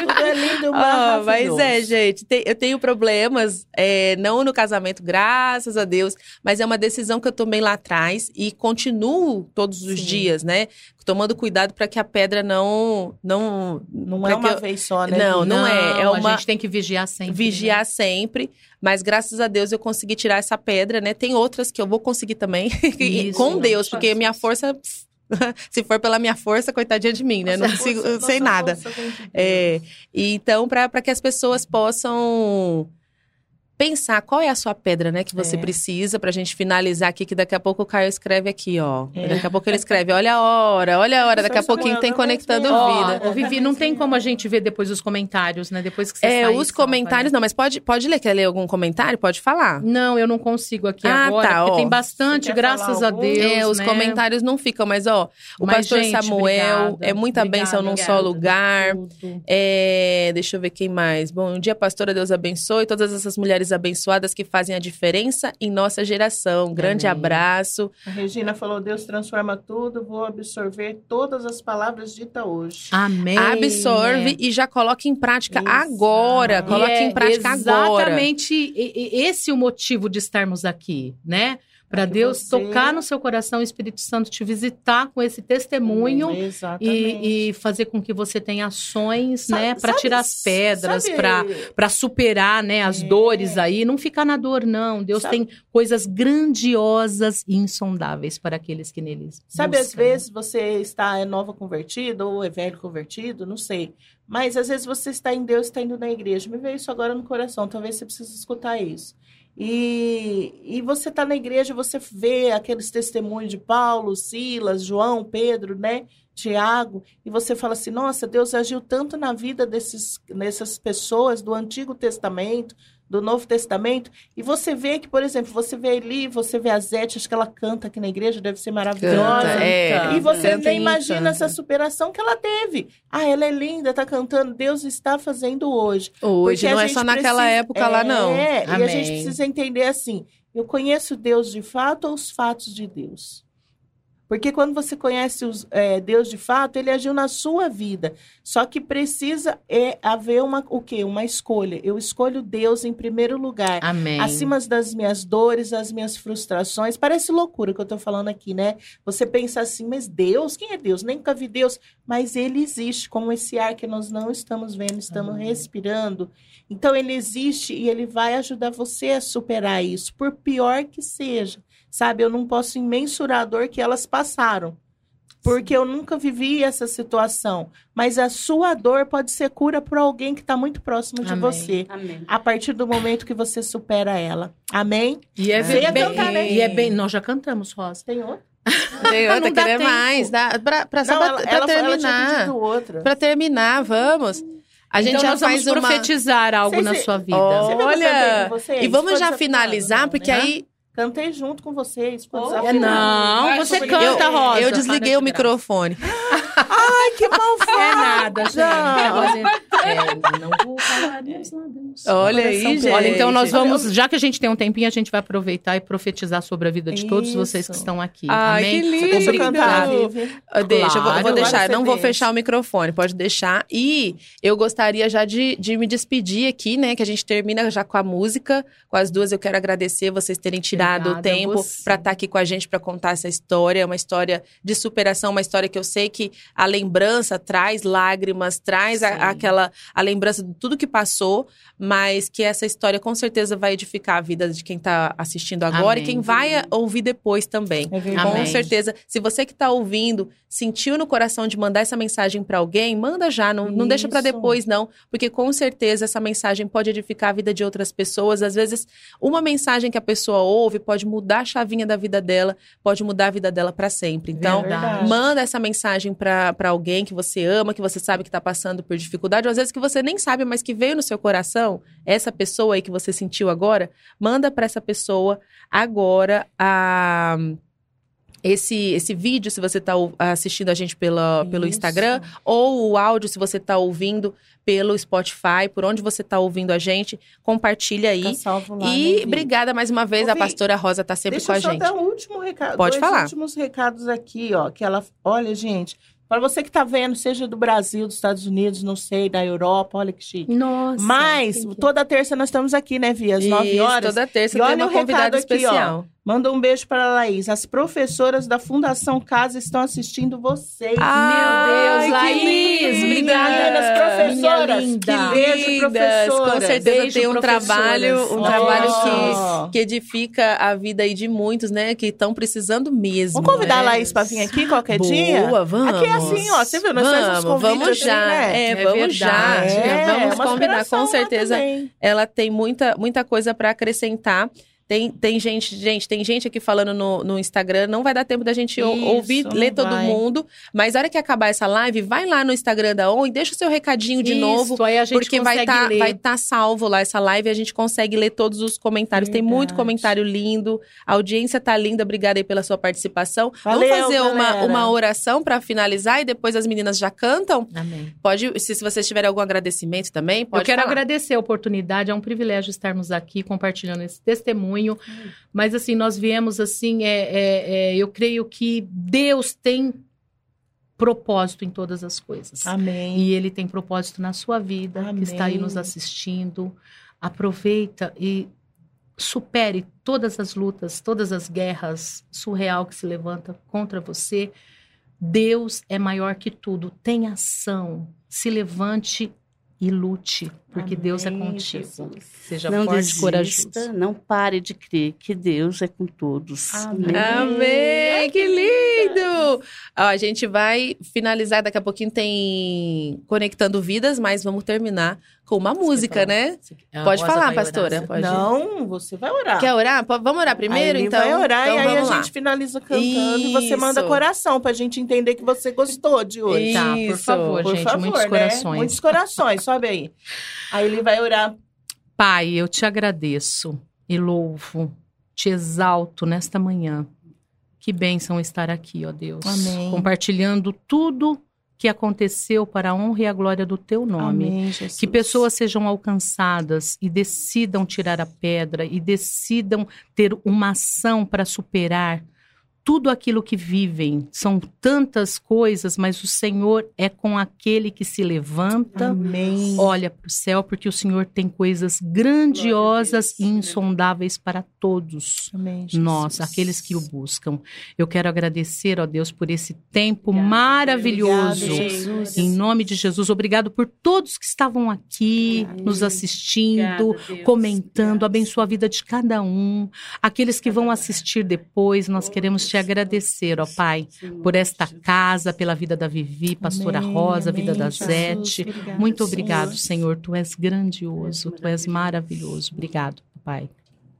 tudo é lindo, Ah, mas é, gente, tem- eu tenho problemas, é, não no casamento, graças a Deus, mas é uma decisão que eu tomei lá atrás e continuo todos os Sim. dias, né? Tomando cuidado para que a pedra não. Não, Não é uma eu- vez só, né? Não, Vivi? não é, é uma- A gente tem que vigiar sempre. né? vigiar sempre, mas graças a Deus eu consegui tirar essa pedra, né? Tem outras que eu vou conseguir também, [laughs] e Isso, com não Deus, porque minha força. [laughs] Se for pela minha força, coitadinha de mim, né? Não Nossa consigo, força- sei nossa nada. força. É, então, para que as pessoas possam pensar qual é a sua pedra, né, que você É. precisa, pra gente finalizar aqui, que daqui a pouco o Caio escreve aqui, ó. É. Daqui a pouco ele escreve, olha a hora, olha a hora, daqui a pouquinho tem Samuel, Conectando Vida. Ó, ô, Vivi, não tem como a gente ver depois os comentários, né? Depois que você É, os comentários, né? não, mas pode, pode ler, quer ler algum comentário? Pode falar. Não, eu não consigo aqui Ah, agora, tá, porque ó. tem bastante, graças a? Deus. é, os né? comentários não ficam, mas ó, o Mas, pastor gente, Samuel obrigada. é muita Obrigada, bênção num só lugar. É, deixa eu ver quem mais. Bom dia, pastora, Deus abençoe todas essas mulheres abençoadas que fazem a diferença em nossa geração. Grande Amém. abraço. A Regina falou: Deus transforma tudo, vou absorver todas as palavras ditas hoje. Amém. Absorve né? e já coloca em prática Exato. agora. Coloque E em prática agora. Exatamente e- e- esse é o motivo de estarmos aqui, né? Para Deus você- tocar no seu coração, o Espírito Santo te visitar com esse testemunho Exatamente. e, e fazer com que você tenha ações, Sa- né, para sabe- tirar as pedras, sabe- para superar, né, as É. dores aí, não ficar na dor não. Deus Sabe- tem coisas grandiosas e insondáveis para aqueles que neles Sabe, às né? vezes você está é nova convertido ou é velho convertido, não sei. Mas às vezes você está em Deus, está indo na igreja. Me veio isso agora no coração, talvez você precise escutar isso. E, e você está na igreja, você vê aqueles testemunhos de Paulo, Silas, João, Pedro, né? Tiago, e você fala assim: nossa, Deus agiu tanto na vida desses, dessas pessoas do Antigo Testamento, do Novo Testamento, e você vê que, por exemplo, você vê Eli, você vê a Zete, acho que ela canta aqui na igreja, deve ser maravilhosa. Canta, é. E você Canta nem imagina canta. essa superação que ela teve. Ah, ela é linda, tá cantando. Deus está fazendo hoje. Hoje, Porque não é só naquela precisa- época lá, não. É, e a Amém. gente precisa entender assim: eu conheço Deus de fato ou os fatos de Deus? Porque quando você conhece os, é, Deus de fato, ele agiu na sua vida. Só que precisa é, haver uma, o quê? Uma escolha. Eu escolho Deus em primeiro lugar. Amém. Acima das minhas dores, das minhas frustrações. Parece loucura que eu tô falando aqui, né? Você pensa assim, mas Deus, quem é Deus? Nunca vi Deus. Mas ele existe, como esse ar que nós não estamos vendo, estamos Amém. respirando. Então ele existe e ele vai ajudar você a superar isso, por pior que seja. Sabe, eu não posso imensurar a dor que elas passaram. Porque eu nunca vivi essa situação. Mas a sua dor pode ser cura para alguém que está muito próximo de Amém. você Amém. a partir do momento que você supera ela. Amém? E é, Você ia bem, cantar, né? e é bem, nós já cantamos, Rosa. Tem outro? Tem outra, Não dá querer mais. Dá, pra, pra, só Não, pra, ela, pra ela, ela terminar. outra. Pra terminar, vamos. A gente então já nós vamos faz uma... profetizar algo Vocês- na sua vida. Olha? E vamos já finalizar, não, porque né? aí Cantei junto com vocês. Oh. Não, Vai, você canta, eu, Rosa. eu desliguei o microfone. [laughs] Ai, que malvado! É nada, gente. Não. É, não vou falar meus lábios. Olha aí, gente. Olha, então nós vamos, já que a gente tem um tempinho, a gente vai aproveitar e profetizar sobre a vida de todos Isso. vocês que estão aqui. Ai, Amém? que lindo. Deixa eu cantar. Ah, Deixa, eu vou, vou deixar, não vou fechar o microfone, pode deixar. E eu gostaria já de, de me despedir aqui, né? Que a gente termina já com a música. Com as duas, eu quero agradecer vocês terem tirado Obrigada o tempo para estar aqui com a gente para contar essa história. É uma história de superação, uma história que eu sei que a lembrança traz lágrimas, traz a- aquela a lembrança de tudo que passou, mas que essa história com certeza vai edificar a vida de quem tá assistindo agora e Amém. quem vai a- ouvir depois também. É. Com Amém. certeza. Se você que está ouvindo sentiu no coração de mandar essa mensagem para alguém, manda já, não, não deixa para depois não, porque com certeza essa mensagem pode edificar a vida de outras pessoas. Às vezes, uma mensagem que a pessoa ouve pode mudar a chavinha da vida dela, pode mudar a vida dela para sempre. Então, Verdade. manda essa mensagem para alguém que você ama, que você sabe que está passando por dificuldade, ou às vezes que você nem sabe, mas que veio no seu coração, essa pessoa aí que você sentiu agora, manda para essa pessoa agora a esse, esse vídeo, se você está assistindo a gente pela, pelo. Instagram, ou o áudio, se você está ouvindo pelo Spotify, por onde você está ouvindo a gente, compartilha aí. Salvo lá, e né, obrigada mais uma vez, a pastora Rosa está sempre com a eu só gente. dar um último recado. Pode falar. últimos recados aqui, ó. Que ela. Olha, gente. Para você que tá vendo, seja do Brasil, dos Estados Unidos, não sei, da Europa, olha que chique. Nossa. Mas, toda terça nós estamos aqui, né, Vi? Às nove Isso, horas. Toda terça E tem olha uma convidada aqui, ó. Manda um beijo para a Laís. As professoras da Fundação Casa estão assistindo vocês. Ai, Deus, Laís, obrigada. Meninas professoras. Linda. Que beijo, Lindas, professoras. Com certeza Beijo, tem um trabalho, um Ó. trabalho que, que edifica a vida aí de muitos, né? Que estão precisando mesmo. Vamos convidar a né? Laís para vir aqui qualquer dia? Boa, vamos. Aqui é assim, ó. Você viu? Nós fazemos vamos, convites vamos assim, já. né? É, É vamos já. É, vamos combinar, inspiração com certeza. Ela tem muita, muita coisa para acrescentar. Tem, tem gente, gente, tem gente aqui falando no, no Instagram, não vai dar tempo da gente Isso, ouvir, ler todo vai. mundo, mas a hora que acabar essa live, vai lá no Instagram da ON e deixa o seu recadinho de Isso, novo, aí a gente porque vai estar ler. vai tá salvo lá essa live e a gente consegue ler todos os comentários. Tem muito Verdade. comentário lindo, a audiência tá linda, obrigada aí pela sua participação. Valeu, Vamos fazer uma, uma oração para finalizar e depois as meninas já cantam? Amém. Pode, se, se vocês tiverem algum agradecimento também, pode Eu quero falar. agradecer a oportunidade, é um privilégio estarmos aqui compartilhando esse testemunho. Mas assim, nós viemos assim, é, é, é, eu creio que Deus tem propósito em todas as coisas. Amém. E Ele tem propósito na sua vida, Amém. que está aí nos assistindo. Aproveita e supere todas as lutas, todas as guerras surreal que se levanta contra você. Deus é maior que tudo. Tenha ação. Se levante e lute, porque Amém, Deus é contigo. Jesus. Seja não forte e desista, corajoso. não pare de crer que Deus é com todos. Amém. Amém! Que lindo! Ó, a gente vai finalizar, daqui a pouquinho tem Conectando Vidas, mas vamos terminar com uma música, falar? né? A Pode falar, pastora. Pode. Não, você vai orar. Quer orar? Vamos orar primeiro, então? vai orar então e aí a lá. gente finaliza cantando e você manda Isso. coração pra gente entender que você gostou de hoje. Isso. Tá, por favor, Por gente, favor, muitos né? corações. Muitos corações, sobe aí. Aí ele vai orar. Pai, eu te agradeço e louvo, te exalto nesta manhã. Que bênção estar aqui, ó Deus. Amém. Compartilhando tudo que aconteceu para a honra e a glória do teu nome. Amém, Jesus. Que pessoas sejam alcançadas e decidam tirar a pedra e decidam ter uma ação para superar tudo aquilo que vivem. São tantas coisas, mas o Senhor é com aquele que se levanta. Amém. Olha para o céu, porque o Senhor tem coisas grandiosas e insondáveis para todos Amém, nós, aqueles que o buscam. Eu quero agradecer, ó Deus, por esse tempo Obrigada, maravilhoso. Obrigado, Jesus. Em nome de Jesus, obrigado por todos que estavam aqui nos assistindo, Obrigada, comentando. Abençoa a vida de cada um. Aqueles que vão assistir depois, nós queremos te agradecer, ó Pai, por esta casa, pela vida da Vivi, pastora Amém, Rosa, a vida amém, da Jesus. Zete. Obrigada, Muito Senhor. obrigado, Senhor. Tu és grandioso, tu és maravilhoso. Obrigado, Pai.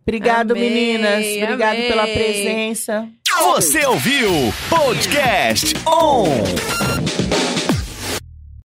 Obrigado, Amém, meninas. Obrigado amém. pela presença. Você ouviu Podcast On!